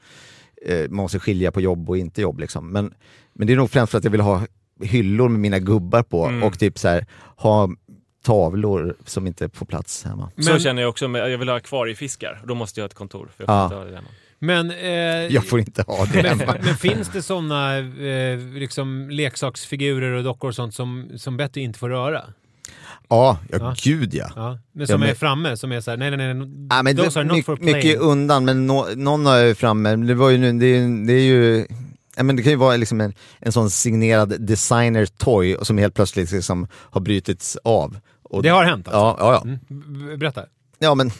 eh, man måste skilja på jobb och inte jobb. Liksom. Men, men det är nog främst för att jag vill ha hyllor med mina gubbar på och typ så här, ha tavlor som inte får plats hemma. Så Men- känner jag också, med, jag vill ha akvariefiskar. Då måste jag ha ett kontor. För jag får Ja. Men, eh, Jag får inte ha det men, hemma. men finns det sådana eh, liksom leksaksfigurer och dockor och sånt som, som Betty inte får röra? Ja, ja, Ja. gud ja. Ja. Men som men- är framme, som är såhär, nej nej nej, Ja, men those det, are not my, for playing. mycket undan, men nå- någon ju framme. Det, var ju, nu- det, är- det är ju... Ja, men det kan ju vara liksom en, en sån signerad designer toy och som helt plötsligt liksom har brutits av. Och, Det har hänt alltså? Ja, ja, ja. Mm. Berätta. ja men...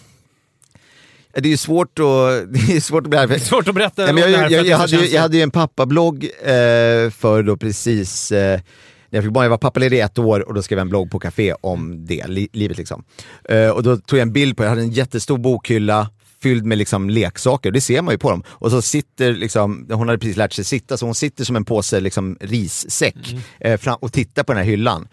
ja, Det är svårt att, det är svårt att bli Det är svårt att berätta om men jag, jag, jag, det hade ju, jag hade ju en pappablogg eh, för då precis eh, när jag fick barn. Jag var pappaledig i ett år och då skrev jag en blogg på café om det, li, livet liksom. Eh, och då tog jag en bild på, jag hade en jättestor bokhylla fylld med liksom leksaker, det ser man ju på dem. Och så sitter liksom, hon hade precis lärt sig sitta, så hon sitter som en påse liksom, rissäck eh, fram, och tittar på den här hyllan.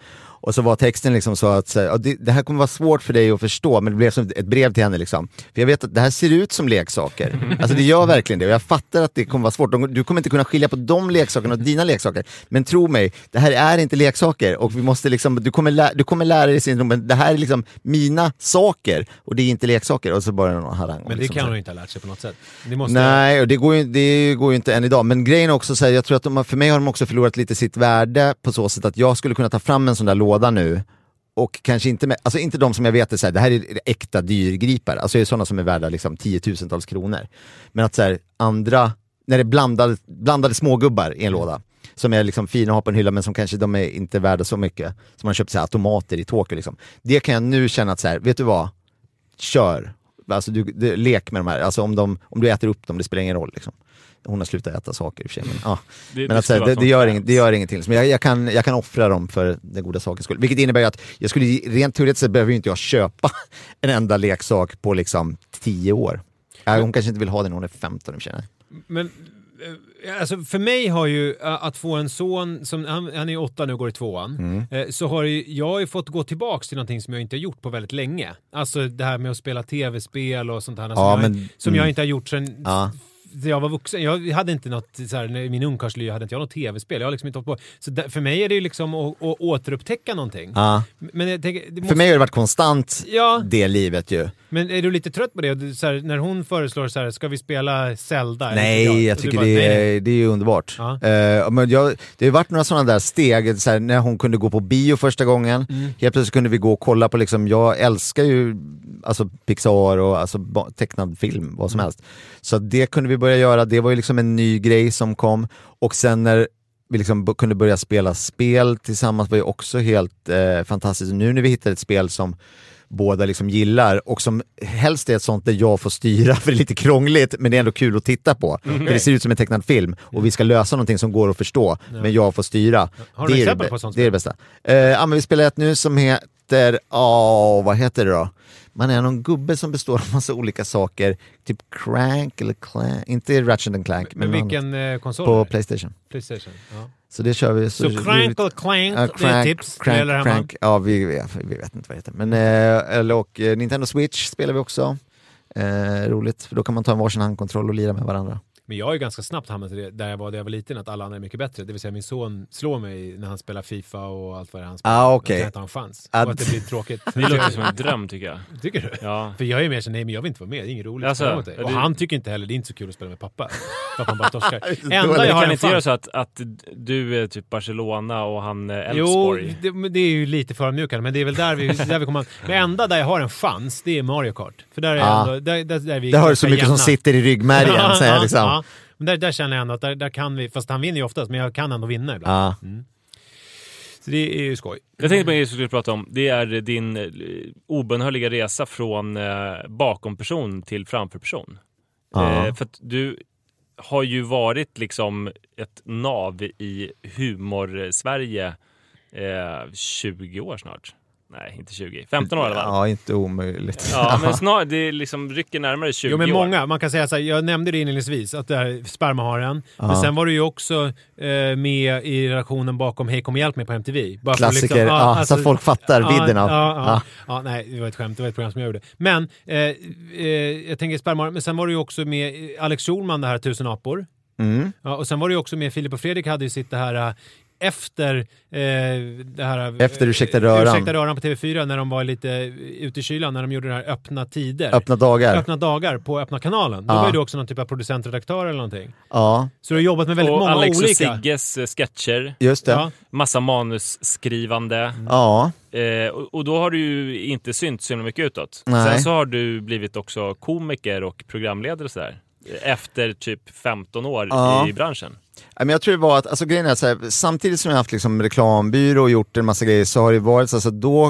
Och så var texten liksom så att så det, det här kommer vara svårt för dig att förstå, men det blev som ett brev till henne. Liksom. För jag vet att det här ser ut som leksaker. *laughs* Alltså det gör verkligen det. Och jag fattar att det kommer vara svårt. De- Du kommer inte kunna skilja på de leksakerna och dina leksaker. Men tro mig, det här är inte leksaker. Och vi måste liksom, du, kommer lä- du kommer lära dig sin men det här är liksom mina saker och det är inte leksaker. Och så bara någon harang. Men det liksom kan hon inte ha lärt sig på något sätt. Måste Nej, och det går, ju, det går ju inte än idag. Men grejen är också så här, jag tror att de, för mig har de också förlorat lite sitt värde på så sätt att jag skulle kunna ta fram en sån där båda nu och kanske inte, med, alltså inte de som jag vet är så här, det här är äkta dyrgripar, alltså det är sådana som är värda liksom tiotusentals kronor. Men att så här, andra, när det är blandade, blandade smågubbar i en låda, som är liksom fina att ha på en hylla men som kanske de är inte värda så mycket, som man köpt så här, automater i Tokyo liksom. Det kan jag nu känna att så här, vet du vad? Kör! Alltså du, du, lek med de här, alltså om, de, om du äter upp dem, det spelar ingen roll liksom. Hon har slutat äta saker i och för sig, men, ja. Det- men det att, det, som det, gör inget, det gör ingenting. Men jag, jag, kan, jag kan offra dem för den goda sakens skull. Vilket innebär att jag skulle, rent teoretiskt sett behöver inte jag köpa *laughs* en enda leksak på liksom tio år. Ja, hon kanske inte vill ha den när hon är 15 i och för sig. Men alltså för mig har ju eh, att få en son, som, han, han är åtta nu och går i tvåan, Mm. eh, så har ju, jag har ju fått gå tillbaks till någonting som jag inte har gjort på väldigt länge. Alltså det här med att spela tv-spel och sånt här som, Ja, jag, men- som mm. jag inte har gjort sen Ja. När jag var vuxen. Jag hade inte något, så här, i min ungkarlslya hade inte jag något tv-spel. Jag har liksom inte hållit på. Så där, för mig är det ju liksom att, att återupptäcka någonting. Ja. Men jag tänker, det måste, För mig har det varit konstant Ja. det livet ju. Men är du lite trött på det? Så här, när hon föreslår så här, ska vi spela Zelda? Nej, jag du tycker bara, det, är, nej. det är underbart. Ja. Eh, men jag, det har varit några sådana där steg, så här, när hon kunde gå på bio första gången, Mm. helt plötsligt kunde vi gå och kolla på, liksom, jag älskar ju alltså, Pixar och alltså, tecknad film, vad som Mm. helst. Så det kunde vi börja göra, det var ju liksom en ny grej som kom. Och sen när vi liksom kunde börja spela spel tillsammans var ju också helt eh, fantastiskt. Nu när vi hittar ett spel som båda liksom gillar och som helst är ett sånt där jag får styra *laughs* för det är lite krångligt men det är ändå kul att titta på. För det ser ut som en tecknad film och vi ska lösa någonting som går att förstå men jag får styra. Har du det är exempel det, på sånt Det är det bästa. Eh, ja, men vi spelar ett nu som heter, ja vad heter det då? Man är någon gubbe som består av massa olika saker, typ Crank eller Clank, inte Ratchet and Clank Men något vilken eh, konsol? på är? Playstation. Playstation. Ja. Så det kör vi. Så Crank och Clank, Ja, det är tips. crank, hemma. crank. Ja, vi, vi, vi vet inte vad det heter. Men, eh, eller, och eh, Nintendo Switch spelar vi också. Eh, roligt, för då kan man ta en varsin handkontroll och lira med varandra. Men jag har ju ganska snabbt hamnat i det där jag var när jag var liten, att alla andra är mycket bättre. Det vill säga min son slår mig när han spelar Fifa och allt vad det är han spelar. Ah, Att okej. jag inte har en chans. Ah, Och att det blir tråkigt. *laughs* Det låter som en dröm tycker jag. Tycker du? Ja. För jag är mer så nej men jag vill inte vara med, det är inget roligt Alltså, att dig. Och du- han tycker inte heller, det är inte så kul att spela med pappa. *laughs* Man bara torskar. Enda Det jag har kan en inte göra så att, att du är typ Barcelona och han är Jo, Elfsborg. det, det är ju lite förödmjukande, men det är väl där vi, *laughs* där vi kommer... Men enda där jag har en chans, det är Mario Kart. För där är Ja. ändå, där, där, där är vi Det har du så mycket som jämna. sitter i ryggmärgen. Så här, liksom. Ja. Men där, där känner jag ändå att där, där kan vi, fast han vinner ju oftast, men jag kan ändå vinna ibland. Ja. Så det är ju skoj. Jag tänkte på en grej som vi skulle prata om. Det är din eh, obönhörliga resa från eh, bakom-person till framför-person. Ja. Eh, för att du har ju varit liksom ett nav i humor-Sverige eh, 20 år snart. Nej, inte 20. 15 år i alla fall. Ja, inte omöjligt. Ja, men *laughs* snart, det liksom rycker närmare 20 Jo men år. många, man kan säga så här, jag nämnde det inledningsvis, att det här spermaharen. Men sen var du ju också eh, med i relationen bakom Hej kom och hjälp mig på MTV. Bara Klassiker, liksom- ja, alltså- så att folk fattar vidden av. Ja, ja, Ja. ja. nej, det var ett skämt, det var ett program som jag gjorde. Men, eh, eh, jag tänker spermaharen, men sen var du ju också med i Alex Schulman, det här Tusen apor. Mm. Ja, och sen var du ju också med, Filip och Fredrik hade ju sitt det här eh, efter eh, det här... eh, Efter Ursäkta röran. Ursäkta röran på TV4 när de var lite ute i kylan, när de gjorde det här öppna tider. Öppna dagar. Öppna dagar på Öppna kanalen. Då Ja. var ju du också någon typ av producentredaktör eller någonting. Ja, Så du har jobbat med väldigt och många Alex olika. och Sigges eh, sketcher, just det. Ja. massa manusskrivande. Ja, Eh, och, och då har du ju inte synts så mycket utåt. Nej. Sen så har du blivit också komiker och programledare och sådär. Efter typ 15 år Ja. i branschen. Men jag tror det var att, alltså grejen är så här, samtidigt som jag haft liksom reklambyrå och gjort en massa grejer så har det varit så, så att då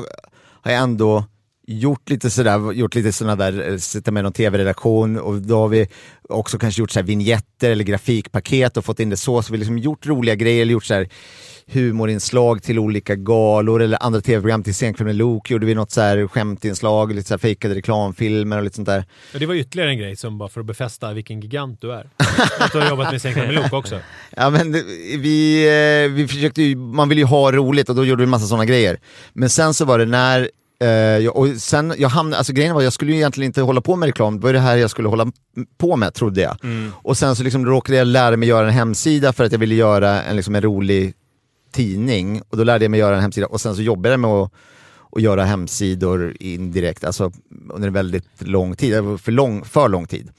har jag ändå gjort lite sådär, gjort lite sådana där, eh, sitta med någon tv-redaktion och då har vi också kanske gjort så vignetter eller grafikpaket och fått in det så, så vi har liksom gjort roliga grejer eller gjort så här humorinslag till olika galor eller andra tv-program till Senkväll med Luke gjorde vi något så här skämtinslag, lite så här fejkade reklamfilmer och lite sånt där. Och det var ytterligare en grej som bara för att befästa vilken gigant du är. Att du har jobbat med Sänkta med Luke också. *laughs* Ja men vi, eh, vi försökte ju, man vill ju ha roligt och då gjorde vi massa sådana grejer. Men sen så var det när, jag, och sen jag hamnade, alltså grejen var jag skulle ju egentligen inte hålla på med reklam, det var det här jag skulle hålla på med trodde jag. Och sen så liksom råkade jag lära mig göra en hemsida för att jag ville göra en, liksom en rolig tidning och då lärde jag mig göra en hemsida och sen så jobbade jag med att att göra hemsidor indirekt, alltså under en väldigt lång tid, för lång, för lång tid.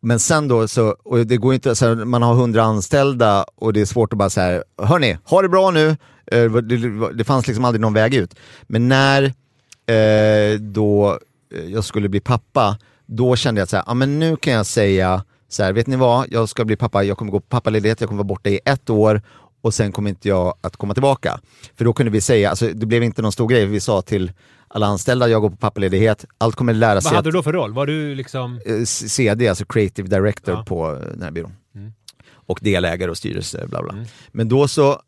Men sen då, så, och det går inte, så här, man har hundra anställda och det är svårt att bara säga hörni, ha det bra nu. Eh, Det, det fanns liksom aldrig någon väg ut. Men när eh, då eh, jag skulle bli pappa, då kände jag att så här, ja, men nu kan jag säga så här, vet ni vad, jag ska bli pappa, jag kommer gå på pappaledighet, jag kommer vara borta i ett år och sen kommer inte jag att komma tillbaka. För då kunde vi säga, alltså det blev inte någon stor grej, vi sa till alla anställda, jag går på pappaledighet, allt kommer lära Vad sig hade att- du då för roll? Var du liksom... eh, CD, alltså creative director Ja. på den här byrån. Mm. Och delägare och styrelse, bla bla. Men då så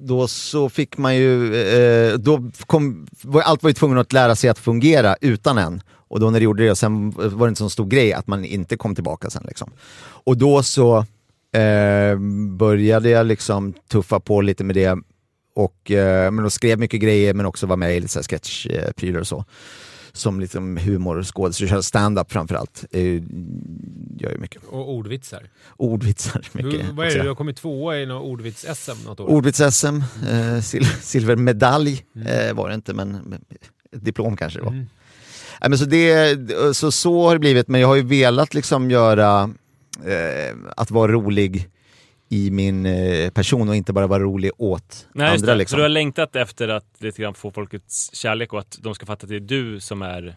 då så fick man ju, eh, då kom, allt var ju tvungen att lära sig att fungera utan en. Och då när det gjorde det, sen var det inte så stor grej att man inte kom tillbaka sen liksom. Och då så eh, började jag liksom tuffa på lite med det och eh, men då skrev mycket grejer men också var med i lite så här sketchprylar och så. Som liksom humor, skådespelare, stand-up framförallt. Eh, gör ju mycket. Och ordvitsar. Ordvitsar mycket. Du, vad är det, du har kommit tvåa i något ordvits-SM något år? Ordvits-SM, eh, sil *laughs* silvermedalj eh, var det inte men men diplom kanske det var. Mm. Nej, men så, det, så, så har det blivit, men jag har ju velat liksom göra eh, att vara rolig i min eh, person och inte bara vara rolig åt Nej, andra. Liksom. Så du har längtat efter att lite grann få folkets kärlek och att de ska fatta att det är du som är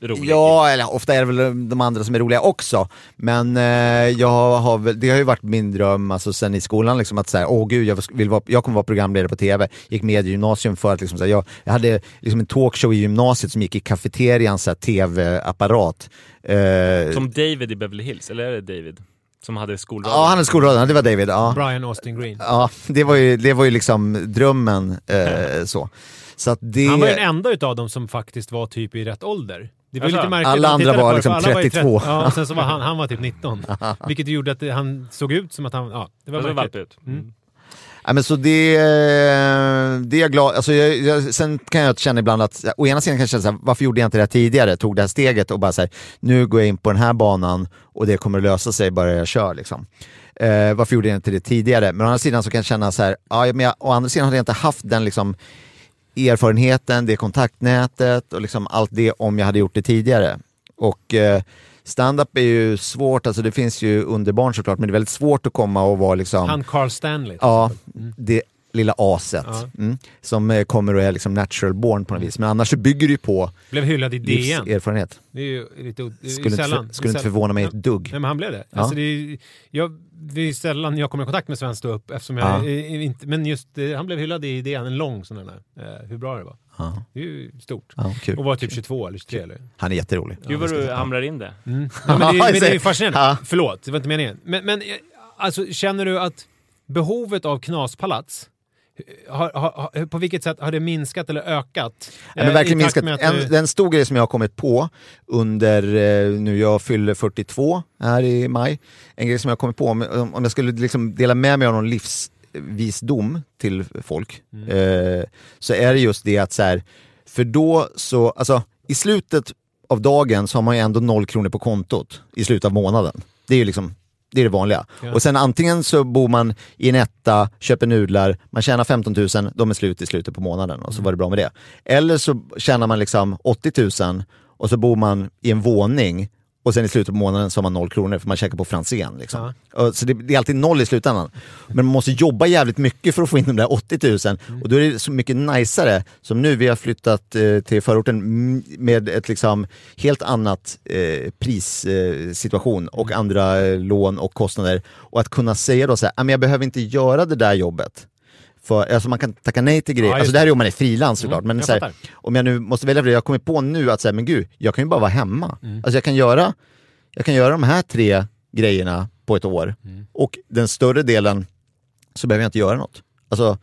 rolig? Ja, eller ofta är det väl de andra som är roliga också. Men eh, jag har väl, det har ju varit min dröm alltså, sen i skolan, liksom, att säga, åh gud, jag, vill vara, jag kommer vara programledare på TV. Gick med i gymnasium för att liksom, så här, jag, jag hade liksom, en talkshow i gymnasiet som gick i kafeterian, så här, TV-apparat. Eh, Som David i Beverly Hills, eller är det David? Som hade skolradio? ja, han hade skolradion, det var David. Ja. Brian Austin Green. Ja, det var ju, det var ju liksom drömmen. Eh, *laughs* så. Så att det... Han var ju den enda utav dem som faktiskt var typ i rätt ålder. Det var Alltså, lite märkligt. alla andra var liksom för alla ju 32. Ja, sen så var han, han var typ 19. *laughs* Vilket gjorde att det, han såg ut som att han... Ja, det var Det var märkligt. valp ut. Mm. Ja, men så det, eh, det är jag glad alltså jag, jag, Sen kan jag känna ibland att, å ena sidan kan jag känna så här, varför gjorde jag inte det här tidigare? Tog det här steget och bara så här, nu går jag in på den här banan och det kommer att lösa sig bara jag kör. Liksom. Eh, varför gjorde jag inte det tidigare? Men å andra sidan så kan jag känna så här, ja, men jag, å andra sidan hade jag inte haft den liksom, erfarenheten, det kontaktnätet och liksom allt det om jag hade gjort det tidigare. Och eh, stand-up är ju svårt, alltså det finns ju underbarn såklart, men det är väldigt svårt att komma och vara liksom... Han Carl Stanley. Ja, exempel. det lilla aset Ja. mm, som eh, kommer och är liksom natural born på något vis. Men annars så bygger det ju på Blev hyllad i DN. livserfarenhet. Det är ju lite... det är Skulle inte, sällan. för, skulle inte förvåna mig ett dugg. Nej men han blev det. Ja. Alltså det, är, jag, det är sällan jag kommer i kontakt med svensk ståupp eftersom jag Ja. inte... Men just eh, han blev hyllad i DN, en lång sån där. Eh, hur bra det var. Ja, Det är ju stort. ja, kul. Och var typ 22 eller 23 eller? Han är jätterolig. Gud vad du hamrar in det. Mm. *laughs* Ja, men, det är, men det är ju fascinerande. Ja. Förlåt, det var inte meningen. Men, men eh, alltså, känner du att behovet av knaspalats, eh, har, har, har, på vilket sätt har det minskat eller ökat? Ja, men Eh, verkligen minskat. En, du- är en stor grej som jag har kommit på under, nu jag fyller 42 här i maj, en grej som jag har kommit på, om, om jag skulle liksom dela med mig av någon livsvisdom till folk, Mm. eh, så är det just det att så här, för då så, alltså i slutet av dagen så har man ju ändå noll kronor på kontot i slutet av månaden. Det är ju liksom det är det vanliga. Ja. Och sen antingen så bor man i en etta, köper nudlar, man tjänar 15 000, de är slut i slutet på månaden och så var det bra med det. Eller så tjänar man liksom 80 000 och så bor man i en våning och sen i slutet på månaden så har man noll kronor för man käkar på Franzén. Liksom. Och Så det, det är alltid noll i slutändan. Men man måste jobba jävligt mycket för att få in de där 80 000 och då är det så mycket najsare som nu, vi har flyttat eh, till förorten mm, med ett liksom helt annat eh, prissituation eh, och andra eh, lån och kostnader. Och att kunna säga då så här, "Ah, jag behöver inte göra det där jobbet. För, alltså man kan tacka nej till grejer, Ja, alltså det här är om man är frilans såklart, Mm, men så här, om jag nu måste välja för det, jag kommit på nu att säga, men gud, jag kan ju bara vara hemma. Mm. Alltså jag kan göra, jag kan göra de här tre grejerna på ett år Mm. och den större delen så behöver jag inte göra något. Alltså,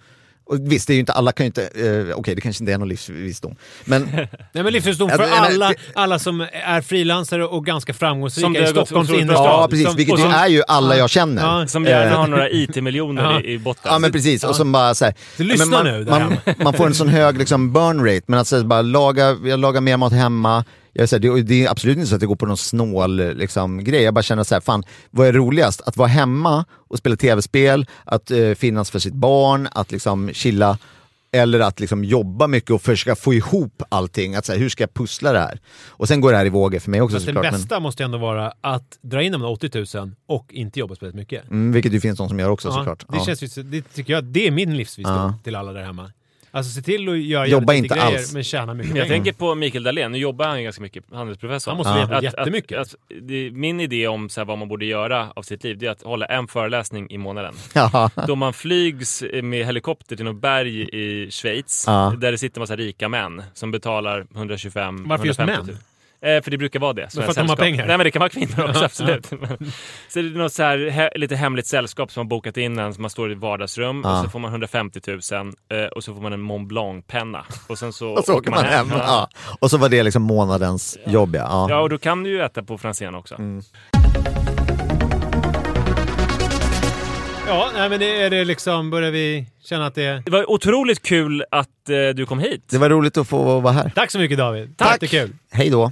och visst, det är ju inte, alla kan ju inte, eh, okej det kanske inte är någon livsvisdom, men *laughs* Nej men livsvisdom för men- alla, alla som är frilansare och ganska Som framgångsrika det i har gått Stockholms innerstad. ja precis, Som- vilket som- är ju alla jag känner. Ja. Som gärna Eh, har några IT-miljoner *laughs* Ja. i, i botten. Ja men precis, och som bara såhär, Så lyssna man, nu man, man får en sån hög liksom, burn rate, men att så här, bara laga, jag lagar mer mat hemma, jag, här, det, det är absolut inte så att det går på någon snål liksom, grej, jag bara känner så här, fan vad är roligast? Att vara hemma och spela tv-spel, att eh, finnas för sitt barn, att liksom chilla, eller att liksom jobba mycket och försöka få ihop allting, att så här, hur ska jag pussla det här? Och sen går det här i vågor för mig också Fast det såklart. bästa måste ju ändå vara att dra in de där 80 000 och inte jobba speciellt mycket. Men, mm, vilket det finns de som gör också Ja, såklart. Det, Ja. känns, det tycker jag, det är min livsvisdom Ja. till alla där hemma. Alltså se till att göra Jobba inte grejer alls. men tjäna mycket Jag pengar. tänker på Mikael Dahlén, nu jobbar han ju ganska mycket, handelsprofessor. Han måste veta jättemycket. Att, att, det, min idé om så här, vad man borde göra av sitt liv, det är att hålla en föreläsning i månaden. *laughs* Ja. Då man flygs med helikopter till något berg i Schweiz, Ja. där det sitter massa rika män som betalar 125 Varför just 150 000. Eh, för det brukar vara det. för att de har pengar? Nej men det kan vara kvinnor *laughs* också, Ja, absolut. *laughs* så det är något så här, he, lite hemligt sällskap som har bokat in en, som man står i ett vardagsrum Ja. och så får man 150 000 eh, och så får man en Mont Blanc-penna. Och sen så, *laughs* Och så åker man hem. Ja. Och så var det liksom månadens jobb ja. Ja, och då kan du ju äta på Franzén också. Mm. Ja, nej, men det är det liksom, börjar vi känna att det... Det var otroligt kul att eh, du kom hit. Det var roligt att få vara här. Tack så mycket David. Tack. Jättekul. Hej då.